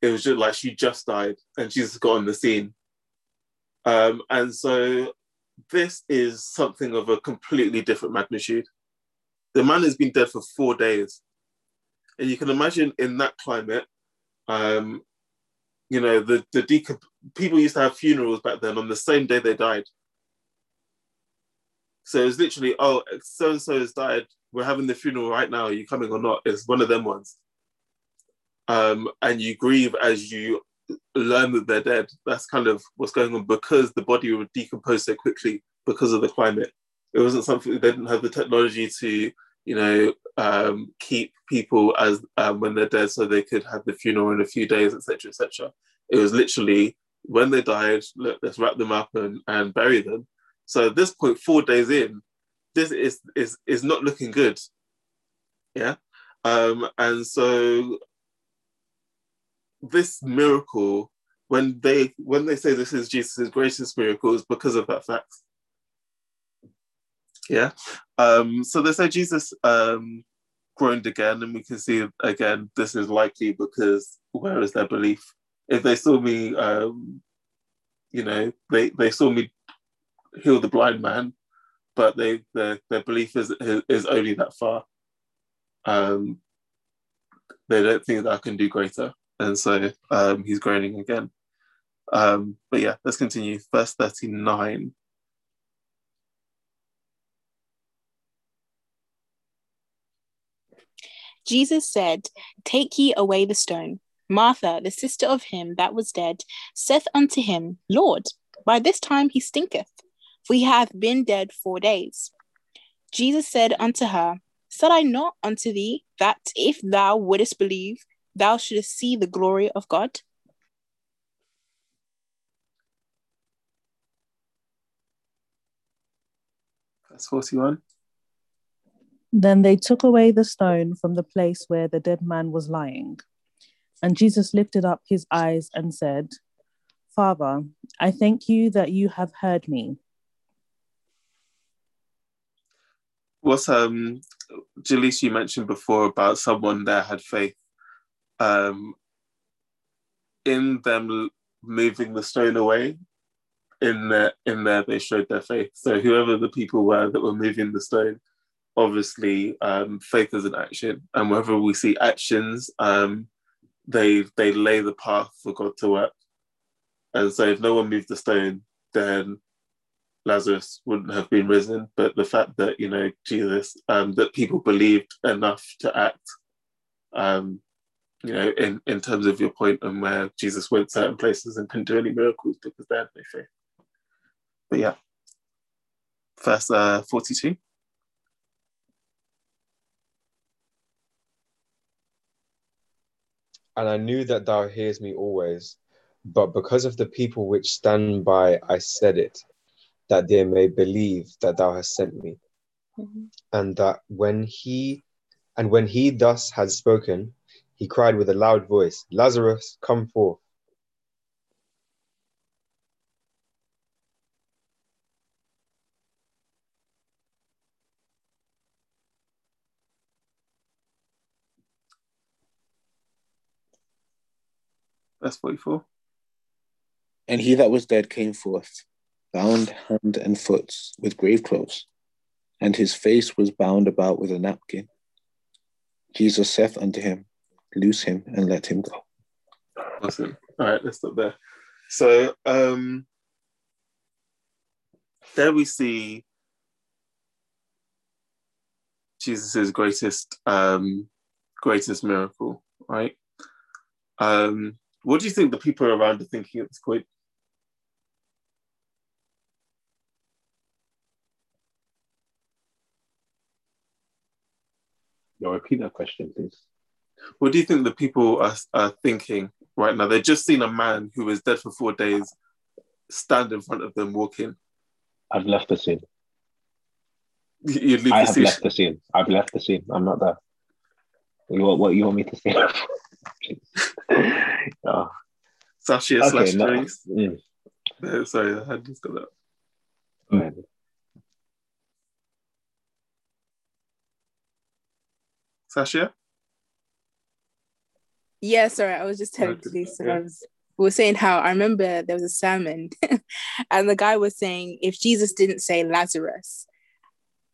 It was just like she just died and Jesus got on the scene. Um, and so this is something of a completely different magnitude. The man has been dead for four days. And you can imagine in that climate, um, you know, the, the people used to have funerals back then on the same day they died. So it's literally, oh, so and so has died. We're having the funeral right now. Are you coming or not? It's one of them ones. Um, and you grieve as you learn that they're dead. That's kind of what's going on because the body would decompose so quickly because of the climate. It wasn't something they didn't have the technology to, you know, um, keep people as um, when they're dead, so they could have the funeral in a few days, etc., etc. It was literally when they died, look, let's wrap them up and, and bury them. So at this point, four days in, this is is is not looking good. Yeah. Um, and so this miracle, when they when they say this is Jesus' greatest miracle, is because of that fact. Yeah. Um, so they say Jesus um, groaned again, and we can see again this is likely because where is their belief? If they saw me, um, you know, they, they saw me heal the blind man, but they their, their belief is is only that far. Um, they don't think that I can do greater, and so um, he's groaning again. Um, but yeah, let's continue. Verse thirty nine. Jesus said, Take ye away the stone. Martha, the sister of him that was dead, saith unto him, Lord, by this time he stinketh, for he hath been dead four days. Jesus said unto her, Said I not unto thee that if thou wouldest believe, thou shouldest see the glory of God? Verse 41. Then they took away the stone from the place where the dead man was lying. And Jesus lifted up his eyes and said, Father, I thank you that you have heard me. What's um Jaleesa you mentioned before about someone that had faith. Um in them moving the stone away, in there in there they showed their faith. So whoever the people were that were moving the stone, obviously um, faith is an action. And wherever we see actions, um, they they lay the path for God to work. And so if no one moved the stone, then Lazarus wouldn't have been risen. But the fact that, you know, Jesus, um, that people believed enough to act, um, you know, in, in terms of your point and where Jesus went certain places and couldn't do any miracles because they had no faith. But yeah, verse uh, 42. And I knew that thou hears me always, but because of the people which stand by, I said it, that they may believe that thou hast sent me. Mm-hmm. And that when he and when he thus had spoken, he cried with a loud voice, Lazarus, come forth. That's 44. And he that was dead came forth, bound hand and foot with grave clothes, and his face was bound about with a napkin. Jesus saith unto him, Loose him and let him go. Awesome. All right, let's stop there. So um there we see Jesus's greatest um greatest miracle, right? Um what do you think the people around are thinking at this point? Repeat that question, please. What do you think the people are, are thinking right now? They've just seen a man who was dead for four days stand in front of them walking. I've left the scene. You'd leave I the have scene. left the scene. I've left the scene. I'm not there. What, what you want me to say? Ah. oh, Sashia okay, slash no. drinks. mm, No, sorry, I had just got that. go ahead. Sashia? Yeah, sorry, I was just telling Okay, Denise, yeah. I was, we were saying how I remember there was a sermon, and the guy was saying if Jesus didn't say Lazarus,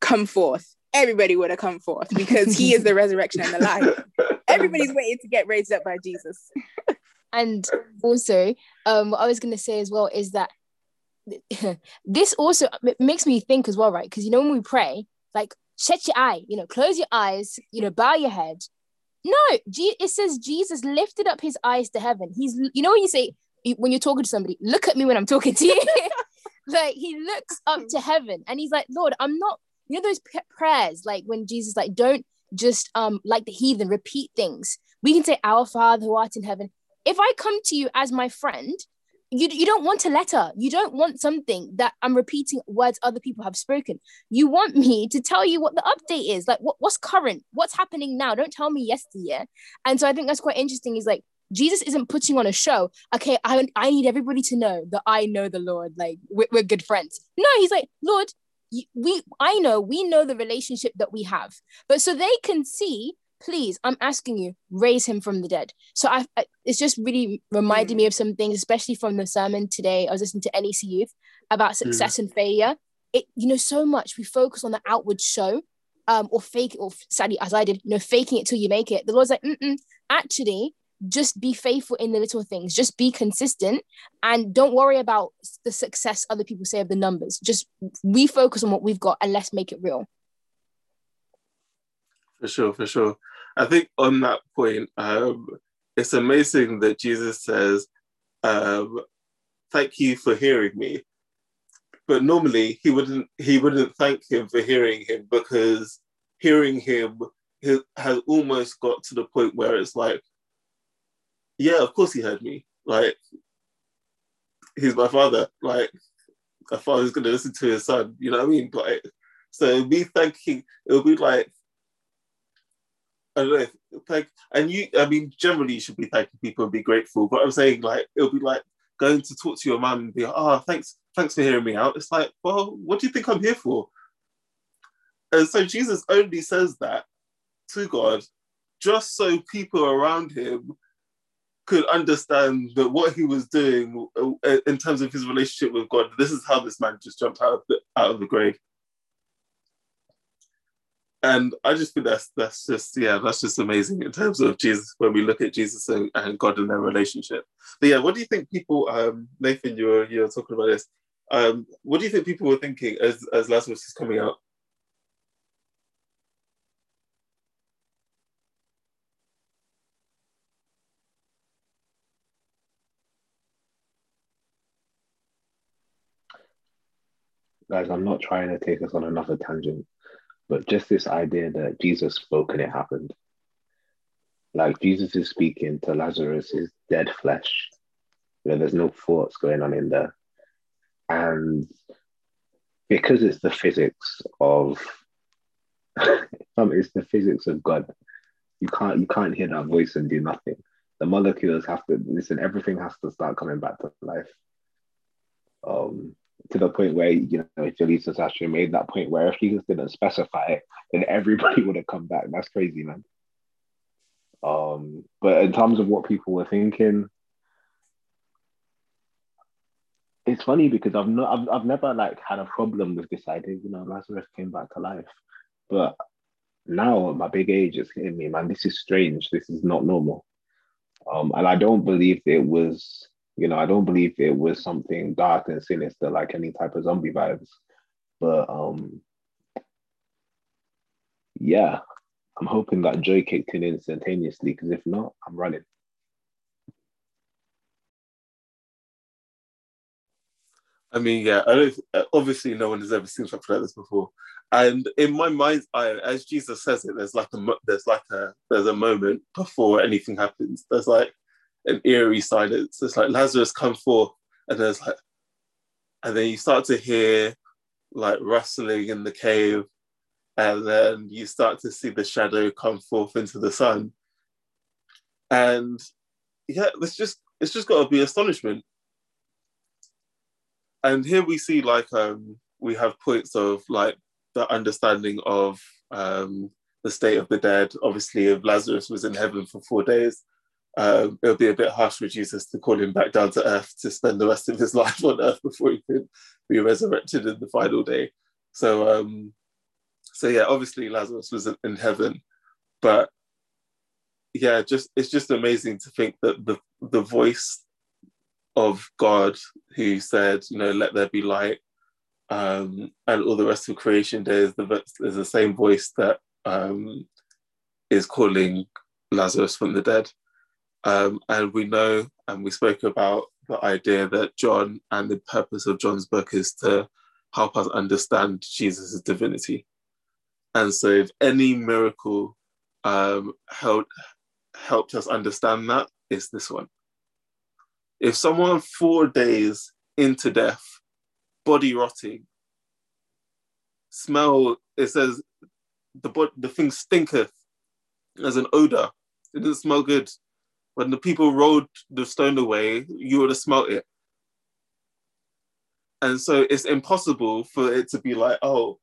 come forth, everybody would have come forth because he is the resurrection and the life. Everybody's waiting to get raised up by Jesus. And also, um, what I was going to say as well is that this also makes me think as well, right? Because you know when we pray, like shut your eye, you know, close your eyes, you know, bow your head. No, it says Jesus lifted up his eyes to heaven. He's, you know, when you say when you're talking to somebody, look at me when I'm talking to you. like he looks up to heaven and he's like, Lord, I'm not. You know those prayers, like when Jesus, like, don't just um like the heathen repeat things. We can say, Our Father who art in heaven. If I come to you as my friend, you, you don't want a letter. You don't want something that I'm repeating words other people have spoken. You want me to tell you what the update is, like what, what's current, what's happening now. Don't tell me yesteryear. And so I think that's quite interesting. Is like Jesus isn't putting on a show. Okay, I, I need everybody to know that I know the Lord. Like we're, we're good friends. No, he's like, Lord, we I know we know the relationship that we have, but so they can see. Please, I'm asking you, raise him from the dead. So I, I it's just really reminded me of some things, especially from the sermon today. I was listening to NEC Youth about success and failure. It you know so much we focus on the outward show, um, or fake, or sadly as I did, you know, faking it till you make it. The Lord's like, Mm-mm, actually, just be faithful in the little things. Just be consistent, and don't worry about the success other people say of the numbers. Just we focus on what we've got, and let's make it real. For sure, for sure. I think on that point, um, it's amazing that Jesus says, um, "Thank you for hearing me," but normally he wouldn't. He wouldn't thank him for hearing him because hearing him has almost got to the point where it's like, "Yeah, of course he heard me. Like, he's my father. Like, a father's going to listen to his son. You know what I mean? Like, so me thanking, it would be like." Thank and you I mean generally you should be thanking people and be grateful, but I'm saying like it'll be like going to talk to your mum and be like, oh thanks, thanks for hearing me out. It's like, well, what do you think I'm here for? And so Jesus only says that to God just so people around him could understand that what he was doing uh, in terms of his relationship with God, this is how this man just jumped out of the, out of the grave and I just think that's that's just yeah that's just amazing in terms of Jesus when we look at Jesus and, and God and their relationship. But yeah, what do you think people? Um, Nathan, you were you were talking about this. Um, what do you think people were thinking as as Lazarus is coming out? Guys, I'm not trying to take us on another tangent, but just this idea that Jesus spoke and it happened. Like Jesus is speaking to Lazarus' his dead flesh. You know, there's no thoughts going on in there. And because it's the physics of um, it's the physics of God, you can't you can't hear that voice and do nothing. The molecules have to listen, everything has to start coming back to life. Um, to the point where you know if Jaleesa actually made that point where if Jesus didn't specify it, then everybody would have come back. That's crazy, man. Um, but in terms of what people were thinking, it's funny because I've not I've, I've never like had a problem with idea. You know, Lazarus came back to life, but now my big age, is hitting me, man. This is strange. This is not normal. Um, and I don't believe it was, you know, I don't believe it was something dark and sinister like any type of zombie vibes. But um, yeah, I'm hoping that joy kicked in instantaneously because if not, I'm running. I mean, yeah, I don't, obviously no one has ever seen something like this before. And in my mind's eye, as Jesus says it, there's like a there's like a there's a moment before anything happens. There's like an eerie silence. It's like Lazarus come forth, and there's like, and then you start to hear like rustling in the cave, and then you start to see the shadow come forth into the sun. And yeah, it's just it's just got to be astonishment and here we see like um we have points of like the understanding of um the state of the dead obviously if lazarus was in heaven for four days um, it would be a bit harsh for jesus to call him back down to earth to spend the rest of his life on earth before he could be resurrected in the final day. So um so yeah obviously lazarus was in heaven but yeah just it's just amazing to think that the the voice of God who said, you know, let there be light, um, and all the rest of creation, there's the there's the same voice that um, is calling Lazarus from the dead, um, and we know, and we spoke about the idea that John and the purpose of John's book is to help us understand Jesus' divinity, and so if any miracle um, helped helped us understand that, it's this one if someone four days into death, body rotting, smell, it says the the thing stinketh as an odor. It doesn't smell good. When the people rolled the stone away, you would have smelt it. And so it's impossible for it to be like, oh,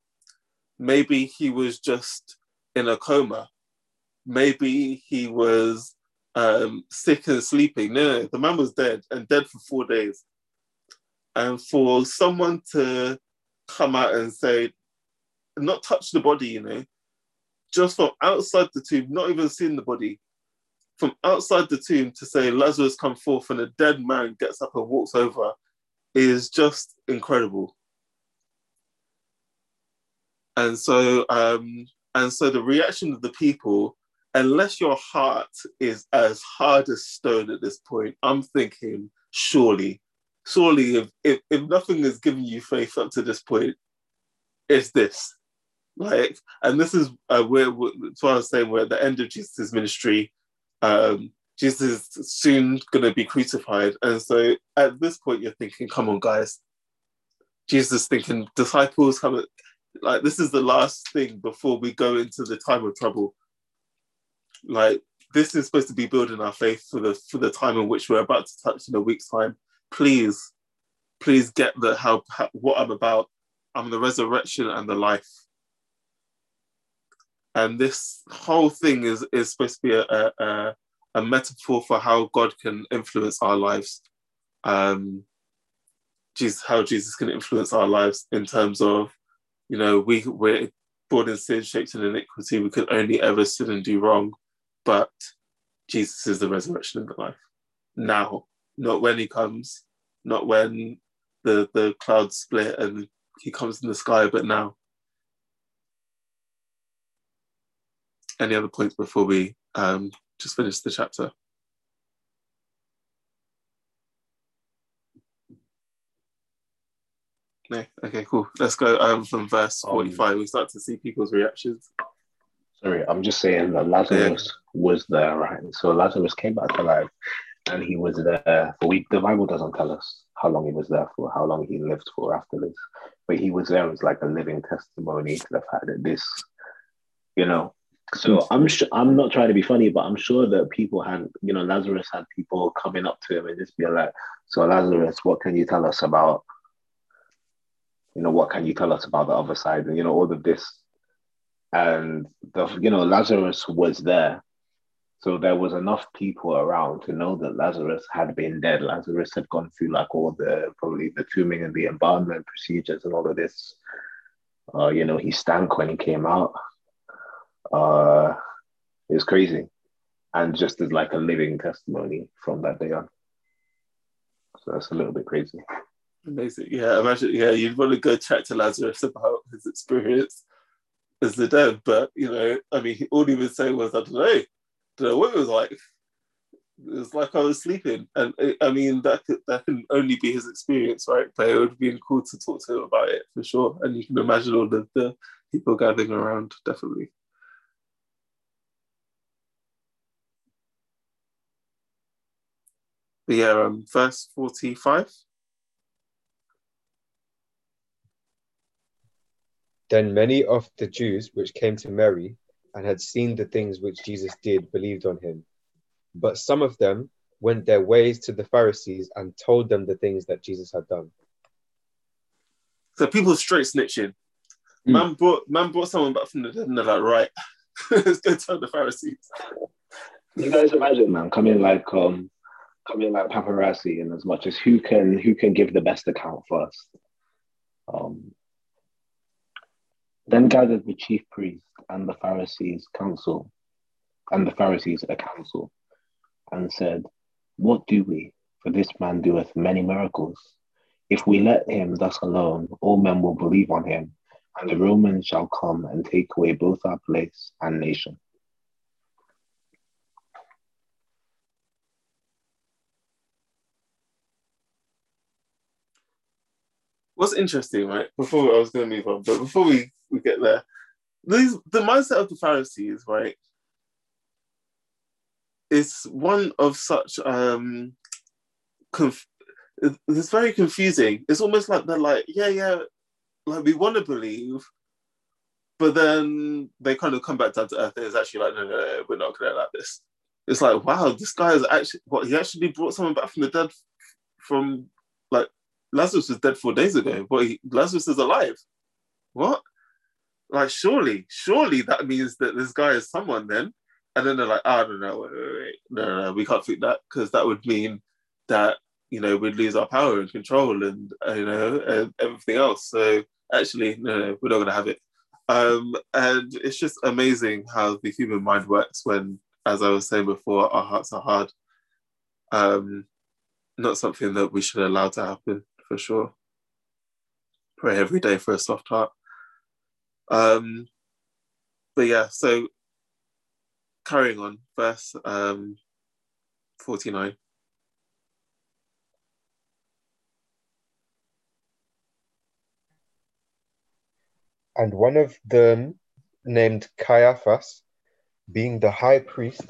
maybe he was just in a coma. Maybe he was um, sick and sleeping. No, no, the man was dead and dead for four days. And for someone to come out and say, not touch the body, you know, just from outside the tomb, not even seeing the body, from outside the tomb to say Lazarus come forth and a dead man gets up and walks over is just incredible. And so, um, and so the reaction of the people unless your heart is as hard as stone at this point, I'm thinking, surely, surely, if, if, if nothing has given you faith up to this point, it's this. Like, and this is uh, where, that's what I was saying, we're at the end of Jesus' ministry. Um, Jesus is soon going to be crucified. And so at this point, you're thinking, come on, guys. Jesus thinking, disciples, come, like, this is the last thing before we go into the time of trouble like this is supposed to be building our faith for the for the time in which we're about to touch in a week's time. Please, please get the help. What I'm about. I'm the resurrection and the life. And this whole thing is is supposed to be a a, a metaphor for how God can influence our lives. Um, Jesus, how Jesus can influence our lives in terms of, you know, we we're born in sin, shaped in iniquity. We could only ever sin and do wrong but Jesus is the resurrection and the life. Now, not when he comes, not when the, the clouds split and he comes in the sky, but now. Any other points before we um, just finish the chapter? No. Okay, cool. Let's go um, from verse um, 45. Um, we start to see people's reactions. Sorry, I'm just saying that Lazarus yeah. was there, right? So Lazarus came back to life and he was there for week. The Bible doesn't tell us how long he was there for, how long he lived for after this, but he was there as like a living testimony to the fact that this, you know. So I'm sure I'm not trying to be funny, but I'm sure that people had, you know, Lazarus had people coming up to him and just be like, "So Lazarus, what can you tell us about?" You know, what can you tell us about the other side? And you know, all of this and the you know Lazarus was there, So there was enough people around to know that Lazarus had been dead. Lazarus had gone through like all the probably the tombing and the embalmment procedures and all of this. Uh, you know, he stank when he came out. Uh, it was crazy, and just as like a living testimony from that day on. So that's a little bit crazy. Amazing. Yeah, imagine. Yeah, you'd want to go chat to Lazarus about his experience as the dead, but you know, I mean, all he was saying was, "I don't know, I don't know what it was like." It was like I was sleeping, and I mean, that could, that can only be his experience, right? But it would have been cool to talk to him about it for sure, and you can imagine all the, the people gathering around, definitely. Yeah, um, verse forty-five. Then many of the Jews which came to Mary and had seen the things which Jesus did believed on him. But some of them went their ways to the Pharisees and told them the things that Jesus had done. So people straight snitching. Mm. Man brought man brought someone back from the dead, and they're like, right, let's go tell the Pharisees. You guys imagine, man, coming like um, coming like paparazzi, in as much as who can who can give the best account first. Um, then gathered the chief priest and the Pharisees' council, and the Pharisees a council, and said, What do we? For this man doeth many miracles. If we let him thus alone, all men will believe on him, and the Romans shall come and take away both our place and nation. What's interesting, right? Before I was going to move on, but before we, we get there, these the mindset of the Pharisees, right, is one of such um, conf- it's very confusing. It's almost like they're like, yeah, yeah, like we want to believe, but then they kind of come back down to earth. and It's actually like, no, no, no, we're not going to like this. It's like, wow, this guy is actually what he actually brought someone back from the dead from like Lazarus was dead four days ago, but he, Lazarus is alive. What? Like, surely, surely that means that this guy is someone then. And then they're like, wait, wait, wait. No, no, no, we can't think that because that would mean that, you know, we'd lose our power and control and, uh, you know, and everything else. So actually, no, no, we're not going to have it. Um, and it's just amazing how the human mind works when, as I was saying before, our hearts are hard. Um, not something that we should allow to happen for sure. Pray every day for a soft heart. Um, but yeah, so carrying on, verse um, 49. And one of them, named Caiaphas, being the high priest,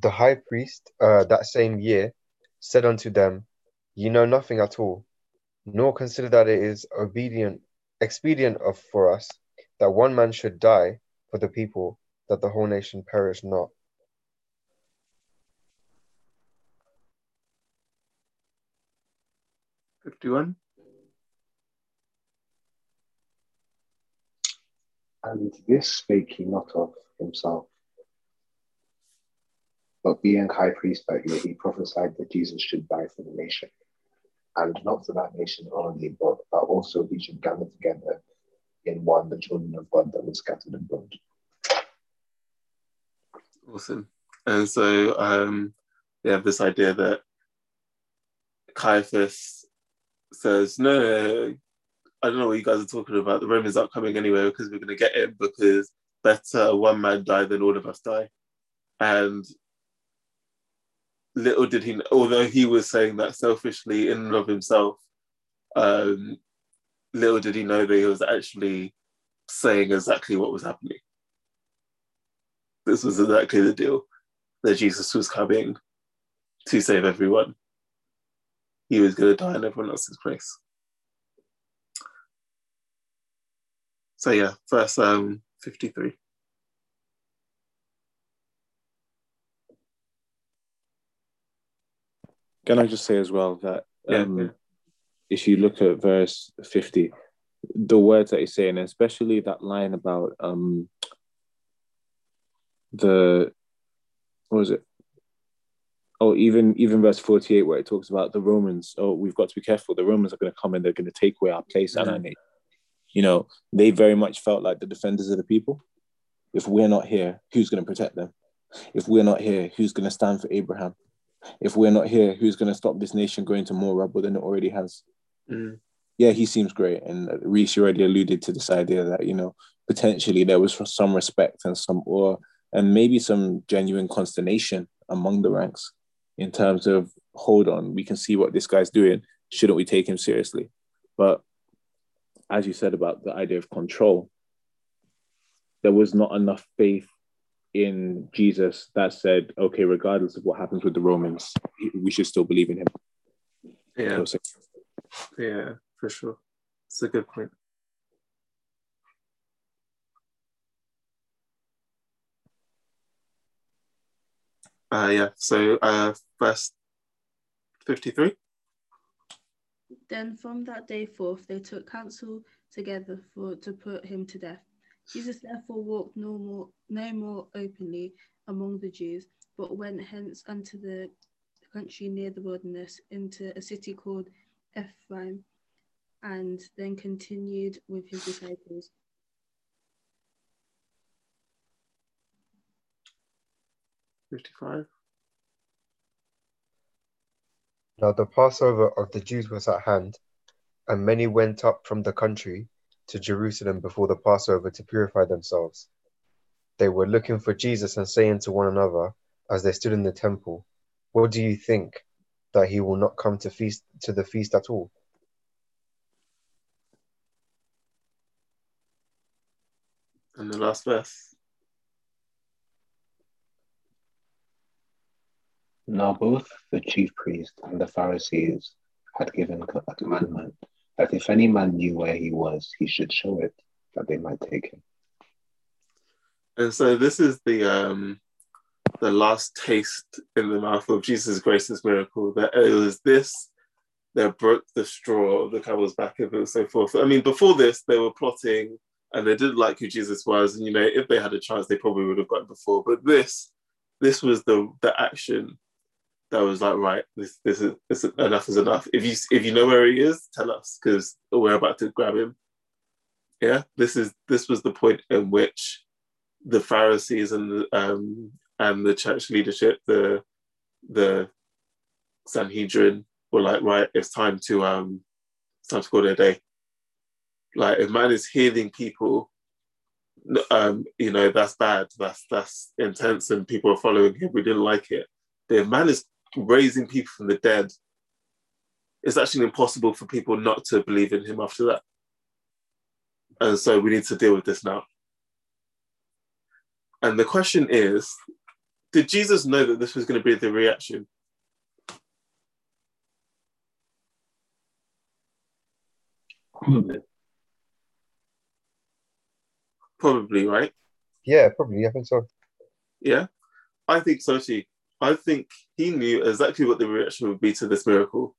the high priest uh, that same year, said unto them, Ye know nothing at all, nor consider that it is obedient, expedient of for us that one man should die for the people, that the whole nation perish not. Fifty-one. And this spake he not of himself, but being high priest that year, he prophesied that Jesus should die for the nation, and not for that nation only, but also we should gather together in one the children of God that were scattered abroad. Awesome. And so um, they have this idea that Caiaphas says, no, I don't know what you guys are talking about. The Romans aren't coming anyway because we're going to get it because better one man die than all of us die. And little did he, although he was saying that selfishly in and of himself, um, little did he know that he was actually saying exactly what was happening. This was exactly the deal that Jesus was coming to save everyone. He was going to die in everyone else's place. So yeah, verse um, 53. Can I just say as well that um, yeah. if you look at verse 50, the words that he's saying, especially that line about um, the what was it? Oh, even even verse 48 where it talks about the Romans, oh, we've got to be careful. The Romans are going to come and they're going to take away our place and our name. You know, they very much felt like the defenders of the people. If we're not here, who's going to protect them? If we're not here, who's going to stand for Abraham? If we're not here, who's going to stop this nation going to more rubble than it already has? Mm. Yeah, he seems great. And Reese already alluded to this idea that, you know, potentially there was some respect and some awe and maybe some genuine consternation among the ranks in terms of, hold on, we can see what this guy's doing. Shouldn't we take him seriously? But as you said about the idea of control, there was not enough faith in Jesus that said, okay, regardless of what happens with the Romans, we should still believe in him. Yeah. Yeah, for sure. It's a good point. Uh, yeah, so uh, verse 53. Then from that day forth they took counsel together for to put him to death. Jesus therefore walked no more, no more openly among the Jews, but went hence unto the country near the wilderness, into a city called Ephraim, and then continued with his disciples. Fifty-five. Now the Passover of the Jews was at hand, and many went up from the country to Jerusalem before the Passover to purify themselves. They were looking for Jesus and saying to one another as they stood in the temple, What do you think? That he will not come to feast to the feast at all? And the last verse. Now both the chief priest and the Pharisees had given a commandment that if any man knew where he was, he should show it, that they might take him. And so this is the um the last taste in the mouth of Jesus' greatest miracle. That it was this that broke the straw of the camel's back and so forth. I mean, before this, they were plotting and they didn't like who Jesus was. And you know, if they had a chance, they probably would have gotten before. But this, this was the the action that was like, right, this this is, this is enough is enough. If you if you know where he is, tell us because we're about to grab him. Yeah, this is this was the point in which the Pharisees and the um and the church leadership, the the Sanhedrin were like, right, it's time to um it's time to call it a day. Like if man is healing people, um, you know, that's bad, that's that's intense, and people are following him. We didn't like it. If man is raising people from the dead, it's actually impossible for people not to believe in him after that. And so we need to deal with this now. And the question is did Jesus know that this was going to be the reaction? Probably. Probably, right? Yeah, probably. I think so. Yeah, I think so too. I think he knew exactly what the reaction would be to this miracle.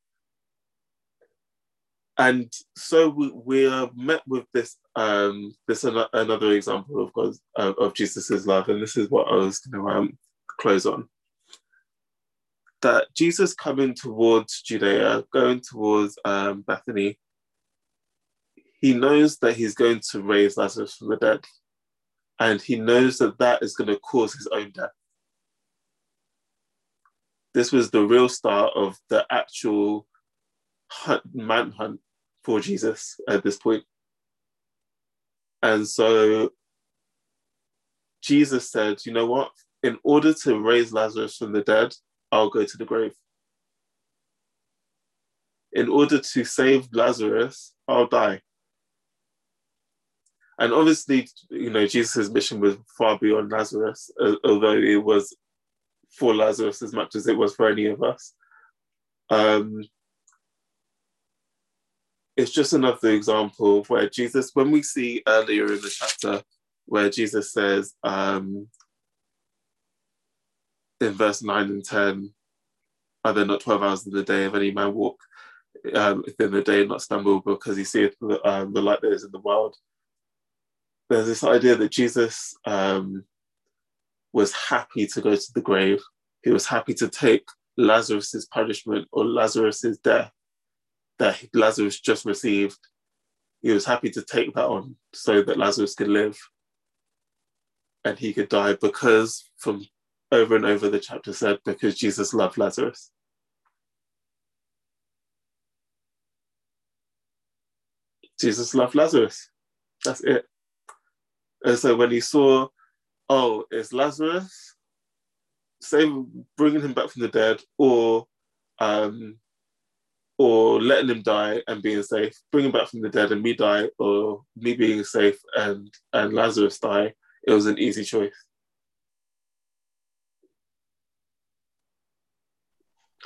And so we, we are met with this um, this an- another example of God's uh, of Jesus's love, and this is what I was going to um, close on. That Jesus coming towards Judea, going towards um, Bethany, he knows that he's going to raise Lazarus from the dead, and he knows that that is going to cause his own death this was the real start of the actual hunt, manhunt for Jesus at this point. And so Jesus said, you know what? In order to raise Lazarus from the dead, I'll go to the grave. In order to save Lazarus, I'll die. And obviously, you know, Jesus' mission was far beyond Lazarus, although it was for Lazarus as much as it was for any of us. Um, it's just another example where Jesus, when we see earlier in the chapter, where Jesus says um, in verse 9 and 10, are there not 12 hours in the day of any man walk um, within the day and not stumble because he seeth the, um, the light that is in the world? There's this idea that Jesus um, was happy to go to the grave. He was happy to take Lazarus's punishment or Lazarus's death that Lazarus just received. He was happy to take that on so that Lazarus could live and he could die because from over and over the chapter said because Jesus loved Lazarus. Jesus loved Lazarus. That's it. And so when he saw, oh, it's Lazarus, say bringing him back from the dead, or um, or letting him die and being safe, bringing back from the dead and me die, or me being safe and and Lazarus die, it was an easy choice.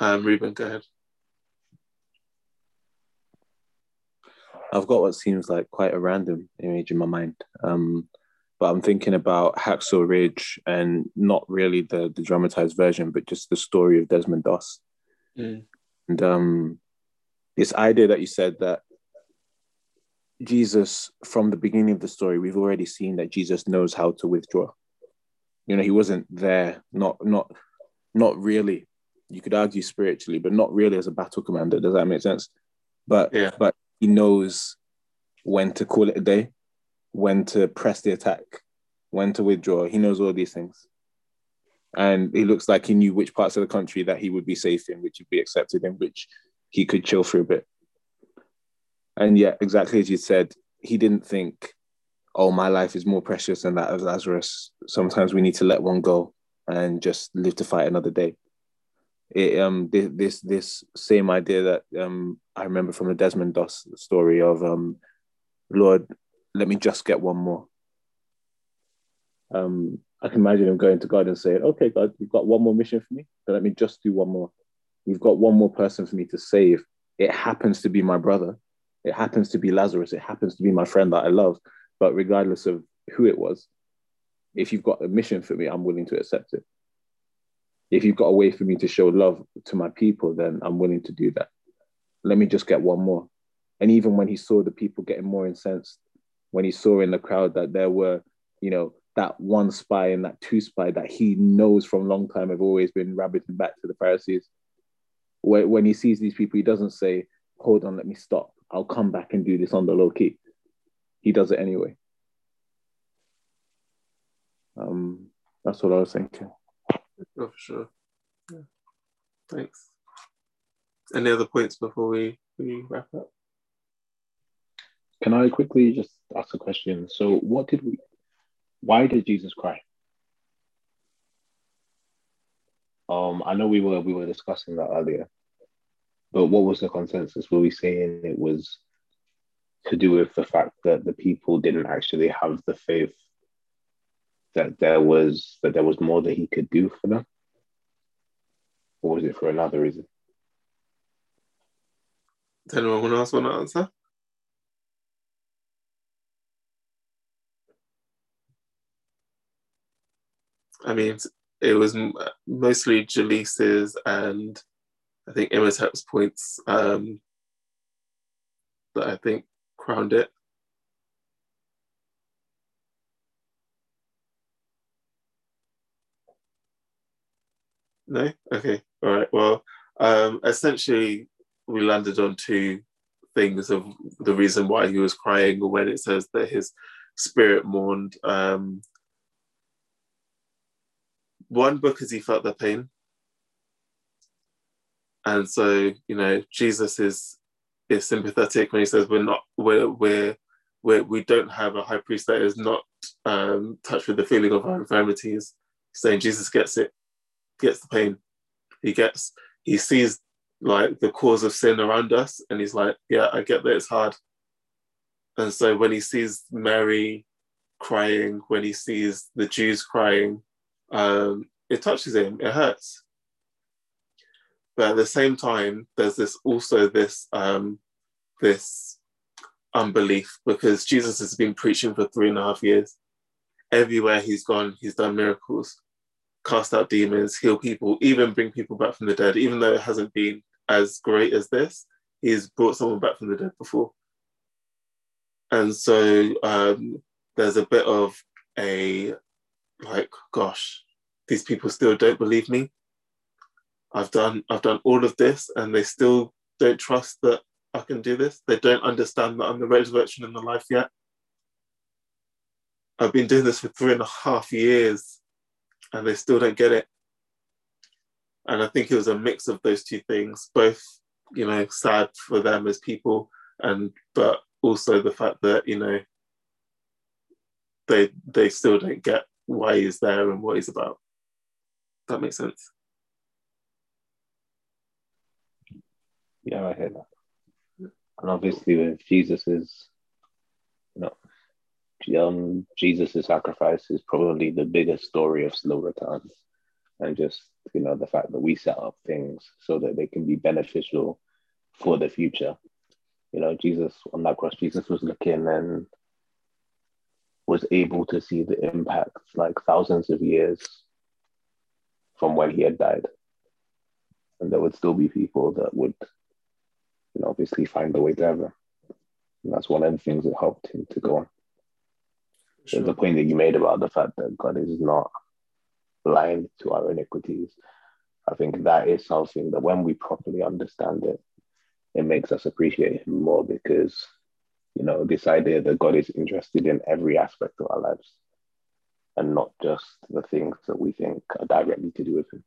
Um, Ruben, go ahead. I've got what seems like quite a random image in my mind. Um, but I'm thinking about Hacksaw Ridge and not really the, the dramatized version, but just the story of Desmond Doss. Mm. And um, this idea that you said that Jesus, from the beginning of the story, we've already seen that Jesus knows how to withdraw. You know, he wasn't there, not not not really. You could argue spiritually, but not really as a battle commander. Does that make sense? But Yeah. but he knows when to call it a day, when to press the attack, when to withdraw. He knows all these things. And it looks like he knew which parts of the country that he would be safe in, which he'd be accepted in, which he could chill for a bit. And yet, exactly as you said, he didn't think, oh, my life is more precious than that of Lazarus. Sometimes we need to let one go and just live to fight another day. It, um, this, this this same idea that um, I remember from the Desmond Doss story of um, Lord, let me just get one more. Um, I can imagine him going to God and saying, "Okay, God, you've got one more mission for me, but let me just do one more. You've got one more person for me to save. It happens to be my brother. It happens to be Lazarus. It happens to be my friend that I love. But regardless of who it was, if you've got a mission for me, I'm willing to accept it. If you've got a way for me to show love to my people, then I'm willing to do that. Let me just get one more. And even when he saw the people getting more incensed, when he saw in the crowd that there were, you know, that one spy and that two spy that he knows from long time have always been rabbiting back to the Pharisees. When, he sees these people, he doesn't say, hold on, let me stop. I'll come back and do this on the low key. He does it anyway. Um, that's what I was thinking. Oh, for sure. Yeah. Thanks. Any other points before we, we wrap up? Can I quickly just ask a question? So, what did we? Why did Jesus cry? Um, I know we were we were discussing that earlier, but what was the consensus? Were we saying it was to do with the fact that the people didn't actually have the faith that there was that there was more that he could do for them, or was it for another reason? Does anyone else want to answer? I mean, it was mostly Jaleesa's and I think Imhotep's points um, that I think crowned it. No? Okay. All right. Well, um, essentially, we landed on two things of the reason why he was crying, or when it says that his spirit mourned. Um, one, because he felt the pain. And so, you know, Jesus is is sympathetic when he says we're not we're we're, we're we don't have a high priest that is not um, touched with the feeling of our infirmities. Saying Jesus gets it, gets the pain. He gets he sees like the cause of sin around us, and he's like, yeah, I get that it's hard. And so when he sees Mary crying, when he sees the Jews crying, um, it touches him. It hurts. But at the same time, there's this also this um, this unbelief because Jesus has been preaching for three and a half years. Everywhere he's gone, he's done miracles, cast out demons, heal people, even bring people back from the dead. Even though it hasn't been as great as this, he's brought someone back from the dead before. And so um, there's a bit of a like, gosh, these people still don't believe me. I've done I've done all of this and they still don't trust that I can do this. They don't understand that I'm the resurrection and the life yet. I've been doing this for three and a half years and they still don't get it. And I think it was a mix of those two things, both, you know, sad for them as people and but also the fact that, you know, they they still don't get why he's there and what he's about. That makes sense. Yeah, I hear that. And obviously, with Jesus's, you know, um, Jesus's sacrifice is probably the biggest story of slow returns, and just you know the fact that we set up things so that they can be beneficial for the future. You know, Jesus on that cross, Jesus was looking and was able to see the impacts like thousands of years from when he had died. And there would still be people that would you know, obviously find the way to heaven. And that's one of the things that helped him to go on. Sure. The point that you made about the fact that God is not blind to our iniquities, I think that is something that when we properly understand it, it makes us appreciate Him more because you know, this idea that God is interested in every aspect of our lives and not just the things that we think are directly to do with Him.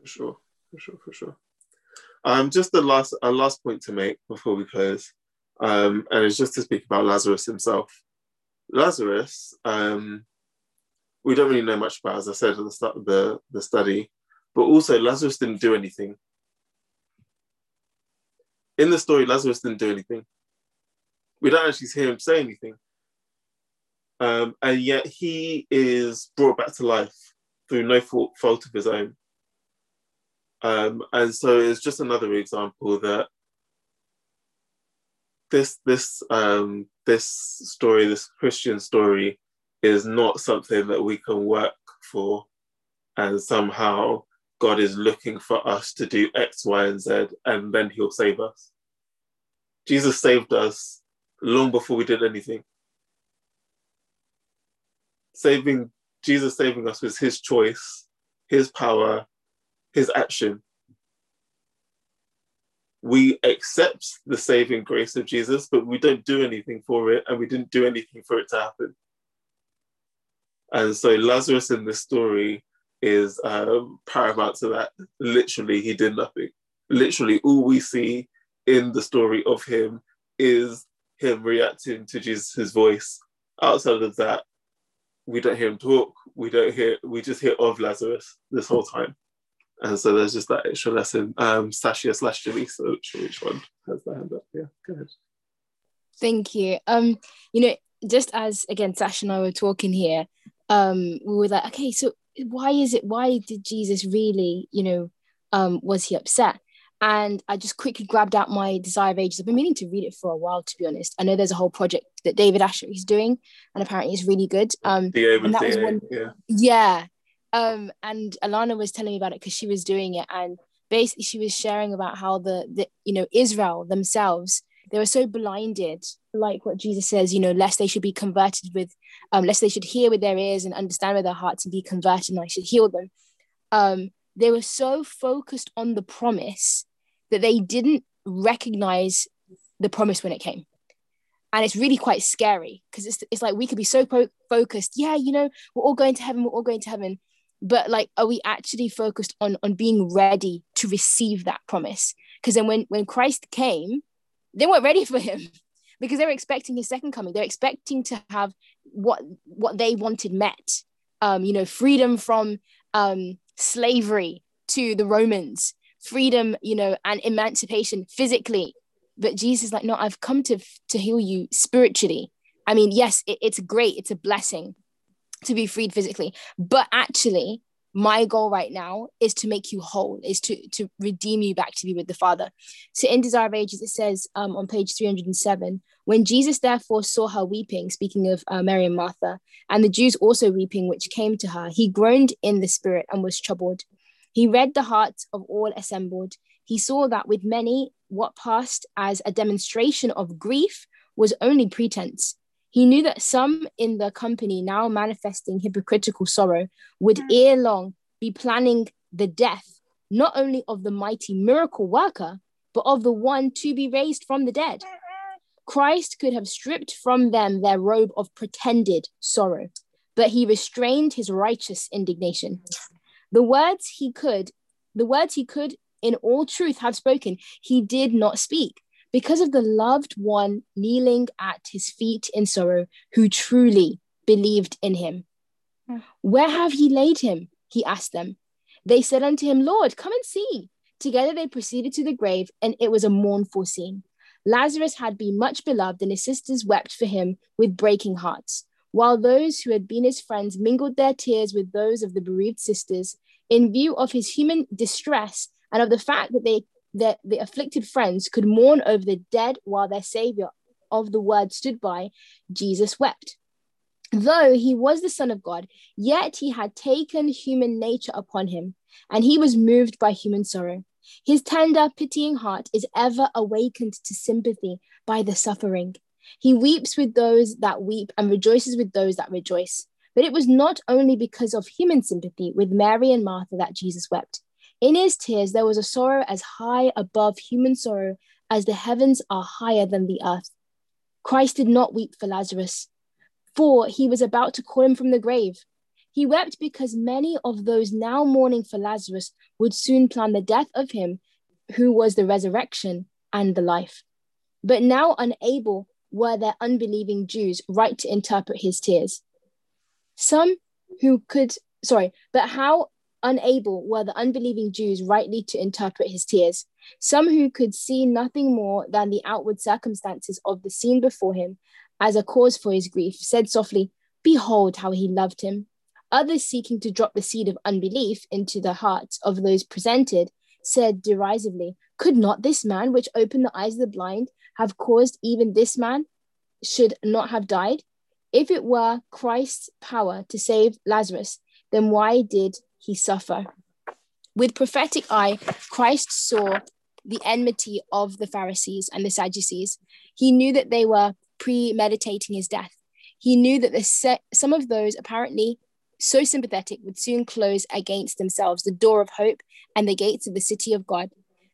For sure, for sure, for sure. Um, just the last, a last point to make before we close, um, and it's just to speak about Lazarus himself. Lazarus, um, we don't really know much about, as I said at the start of the, the study, but also Lazarus didn't do anything. In the story, Lazarus didn't do anything we don't actually hear him say anything. Um, and yet he is brought back to life through no fault, of his own. Um, and so it's just another example that this this um, this story, this Christian story, is not something that we can work for, and somehow God is looking for us to do X, Y, and Z, and then He'll save us. Jesus saved us long before we did anything. Saving Jesus saving us was his choice, his power, his action. We accept the saving grace of Jesus, but we don't do anything for it, and we didn't do anything for it to happen. And so Lazarus in this story is um, paramount to that. Literally, he did nothing. Literally, all we see in the story of him is him reacting to Jesus' voice. Outside of that, we don't hear him talk. We don't hear. We just hear of Lazarus this whole time, and so there's just that extra lesson. Um, Sashia slash Jaleesa, which, which one has the hand up? Yeah, go ahead. Thank you. Um, you know, just as again, Sasha and I were talking here, um, we were like, okay, so why is it? Why did Jesus really, you know, um, was he upset? And I just quickly grabbed out my Desire of Ages. I've been meaning to read it for a while, to be honest. I know there's a whole project that David Asher is doing, and apparently it's really good. Um, and that was one, yeah. yeah. Um, and Alana was telling me about it because she was doing it, and basically she was sharing about how the, the you know Israel themselves they were so blinded, like what Jesus says, you know, lest they should be converted with, um, lest they should hear with their ears and understand with their hearts and be converted, and I should heal them. Um, they were so focused on the promise that they didn't recognize the promise when it came. And it's really quite scary because it's, it's like we could be so po- focused yeah you know we're all going to heaven we're all going to heaven. But like are we actually focused on on being ready to receive that promise? Because then when when christ came they weren't ready for him because they were expecting his second coming. They're expecting to have what what they wanted met. Um you know freedom from um slavery to the Romans, freedom, you know, and emancipation physically. But Jesus like, no, I've come to to heal you spiritually. I mean, yes, it, it's great, it's a blessing to be freed physically, but actually, my goal right now is to make you whole, is to to redeem you back to be with the Father. So in Desire of Ages, it says um, on page 307, when Jesus therefore saw her weeping, speaking of uh, Mary and Martha, and the Jews also weeping, which came to her, he groaned in the spirit and was troubled. He read the hearts of all assembled. He saw that with many, what passed as a demonstration of grief was only pretense. He knew that some in the company, now manifesting hypocritical sorrow, would mm. ere long be planning the death not only of the mighty miracle worker, but of the one to be raised from the dead. Christ could have stripped from them their robe of pretended sorrow, but he restrained his righteous indignation. The words he could, the words he could in all truth have spoken, he did not speak because of the loved one kneeling at his feet in sorrow, who truly believed in him. Hmm. Where have ye laid him? He asked them. They said unto him, Lord, come and see. Together they proceeded to the grave, and it was a mournful scene. Lazarus had been much beloved, and his sisters wept for him with breaking hearts, while those who had been his friends mingled their tears with those of the bereaved sisters, in view of his human distress and of the fact that they that the afflicted friends could mourn over the dead while their savior of the word stood by, Jesus wept. Though he was the Son of God, yet he had taken human nature upon him, and he was moved by human sorrow. His tender, pitying heart is ever awakened to sympathy by the suffering. He weeps with those that weep and rejoices with those that rejoice. But it was not only because of human sympathy with Mary and Martha that Jesus wept. In his tears, there was a sorrow as high above human sorrow as the heavens are higher than the earth. Christ did not weep for Lazarus, for he was about to call him from the grave. He wept because many of those now mourning for Lazarus would soon plan the death of him who was the resurrection and the life. But now unable were their unbelieving Jews right to interpret his tears. Some who could, sorry, but how unable were the unbelieving Jews rightly to interpret his tears. Some who could see nothing more than the outward circumstances of the scene before him as a cause for his grief said softly, Behold how he loved him. Others, seeking to drop the seed of unbelief into the hearts of those presented, said derisively, Could not this man, which opened the eyes of the blind, have caused even this man should not have died? If it were Christ's power to save Lazarus, then why did he suffer? With prophetic eye, Christ saw the enmity of the Pharisees and the Sadducees. He knew that they were premeditating his death. He knew that se- some of those apparently so sympathetic would soon close against themselves the door of hope and the gates of the city of God.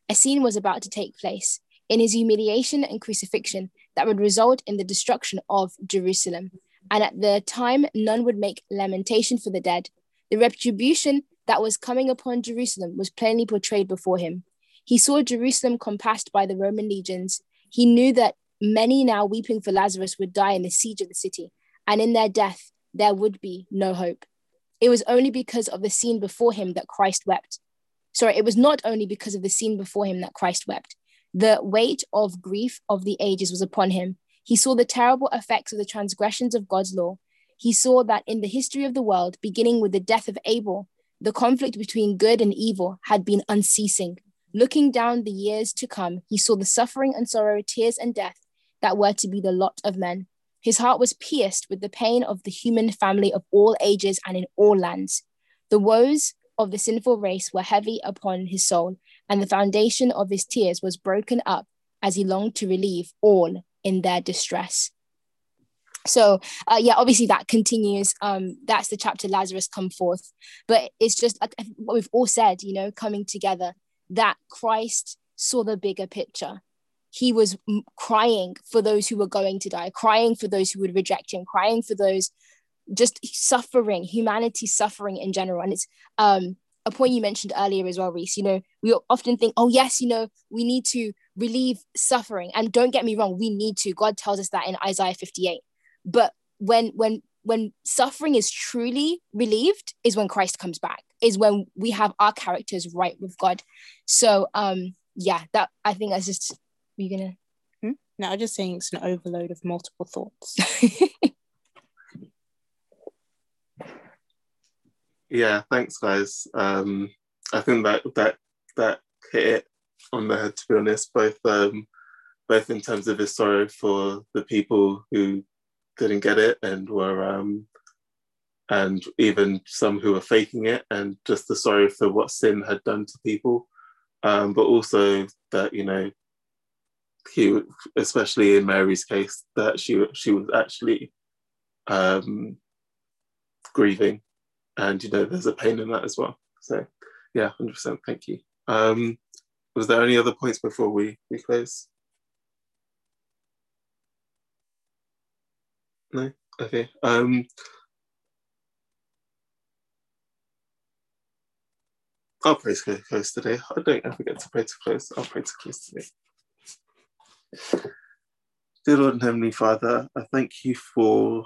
A scene was about to take place in his humiliation and crucifixion that would result in the destruction of Jerusalem. And at the time, none would make lamentation for the dead. The retribution that was coming upon Jerusalem was plainly portrayed before him. He saw Jerusalem compassed by the Roman legions. He knew that many now weeping for Lazarus would die in the siege of the city, and in their death there would be no hope. It was only because of the scene before him that Christ wept. Sorry, it was not only because of the scene before him that Christ wept. The weight of grief of the ages was upon him. He saw the terrible effects of the transgressions of God's law. He saw that in the history of the world, beginning with the death of Abel, the conflict between good and evil had been unceasing. Looking down the years to come, he saw the suffering and sorrow, tears and death that were to be the lot of men. His heart was pierced with the pain of the human family of all ages and in all lands. The woes of the sinful race were heavy upon his soul, and the foundation of his tears was broken up as he longed to relieve all in their distress. So, uh, yeah, obviously that continues. Um, that's the chapter Lazarus come forth, but it's just like what we've all said, you know, coming together that Christ saw the bigger picture he was crying for those who were going to die, crying for those who would reject him, crying for those just suffering, humanity suffering in general. And it's um, a point you mentioned earlier as well, Reese. You know, we often think, oh, yes, you know, we need to relieve suffering. And don't get me wrong, we need to. God tells us that in Isaiah 58. But when, when, when suffering is truly relieved is when Christ comes back, is when we have our characters right with God. So um yeah, that I think that's just we're you gonna? Hmm? No, I'm just saying it's an overload of multiple thoughts. yeah, thanks, guys. Um, I think that that that hit it on the head. To be honest, both um, both in terms of his sorrow for the people who didn't get it and were um, and even some who were faking it, and just the sorrow for what sin had done to people. Um, but also that you know he, especially in Mary's case, that she she was actually um, grieving, and you know there's a pain in that as well. So yeah, hundred percent. Thank you. Um, was there any other points before we we close? No. Okay. Um, I'll pray to close today. I don't ever get to pray to close. I'll pray to close today. Dear Lord and Heavenly Father, I thank you for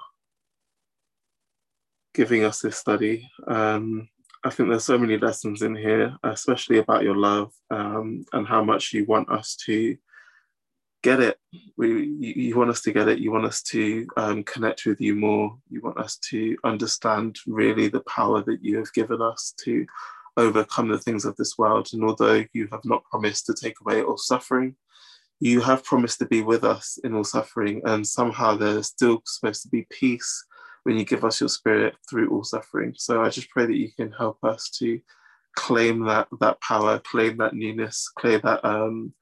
giving us this study. Um, I think there's so many lessons in here, especially about your love um, and how much you want us to get it. We, you, you want us to get it. You want us to um, connect with you more. You want us to understand really the power that you have given us to overcome the things of this world. And although you have not promised to take away all suffering, you have promised to be with us in all suffering. And somehow there's still supposed to be peace when you give us your spirit through all suffering. So I just pray that you can help us to claim that that power, claim that newness, claim that um,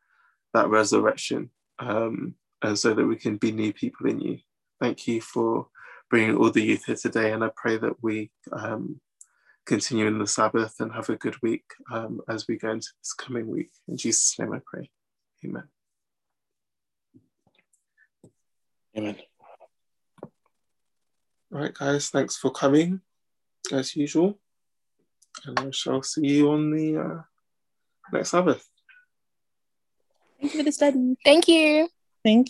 that resurrection, um, and so that we can be new people in you. Thank you for bringing all the youth here today, and I pray that we um, continue in the Sabbath and have a good week um, as we go into this coming week. In Jesus' name I pray. Amen. Amen. All right, guys, thanks for coming as usual. And I shall see you on the uh, next Sabbath. Thank you for the study. Thank you. Thank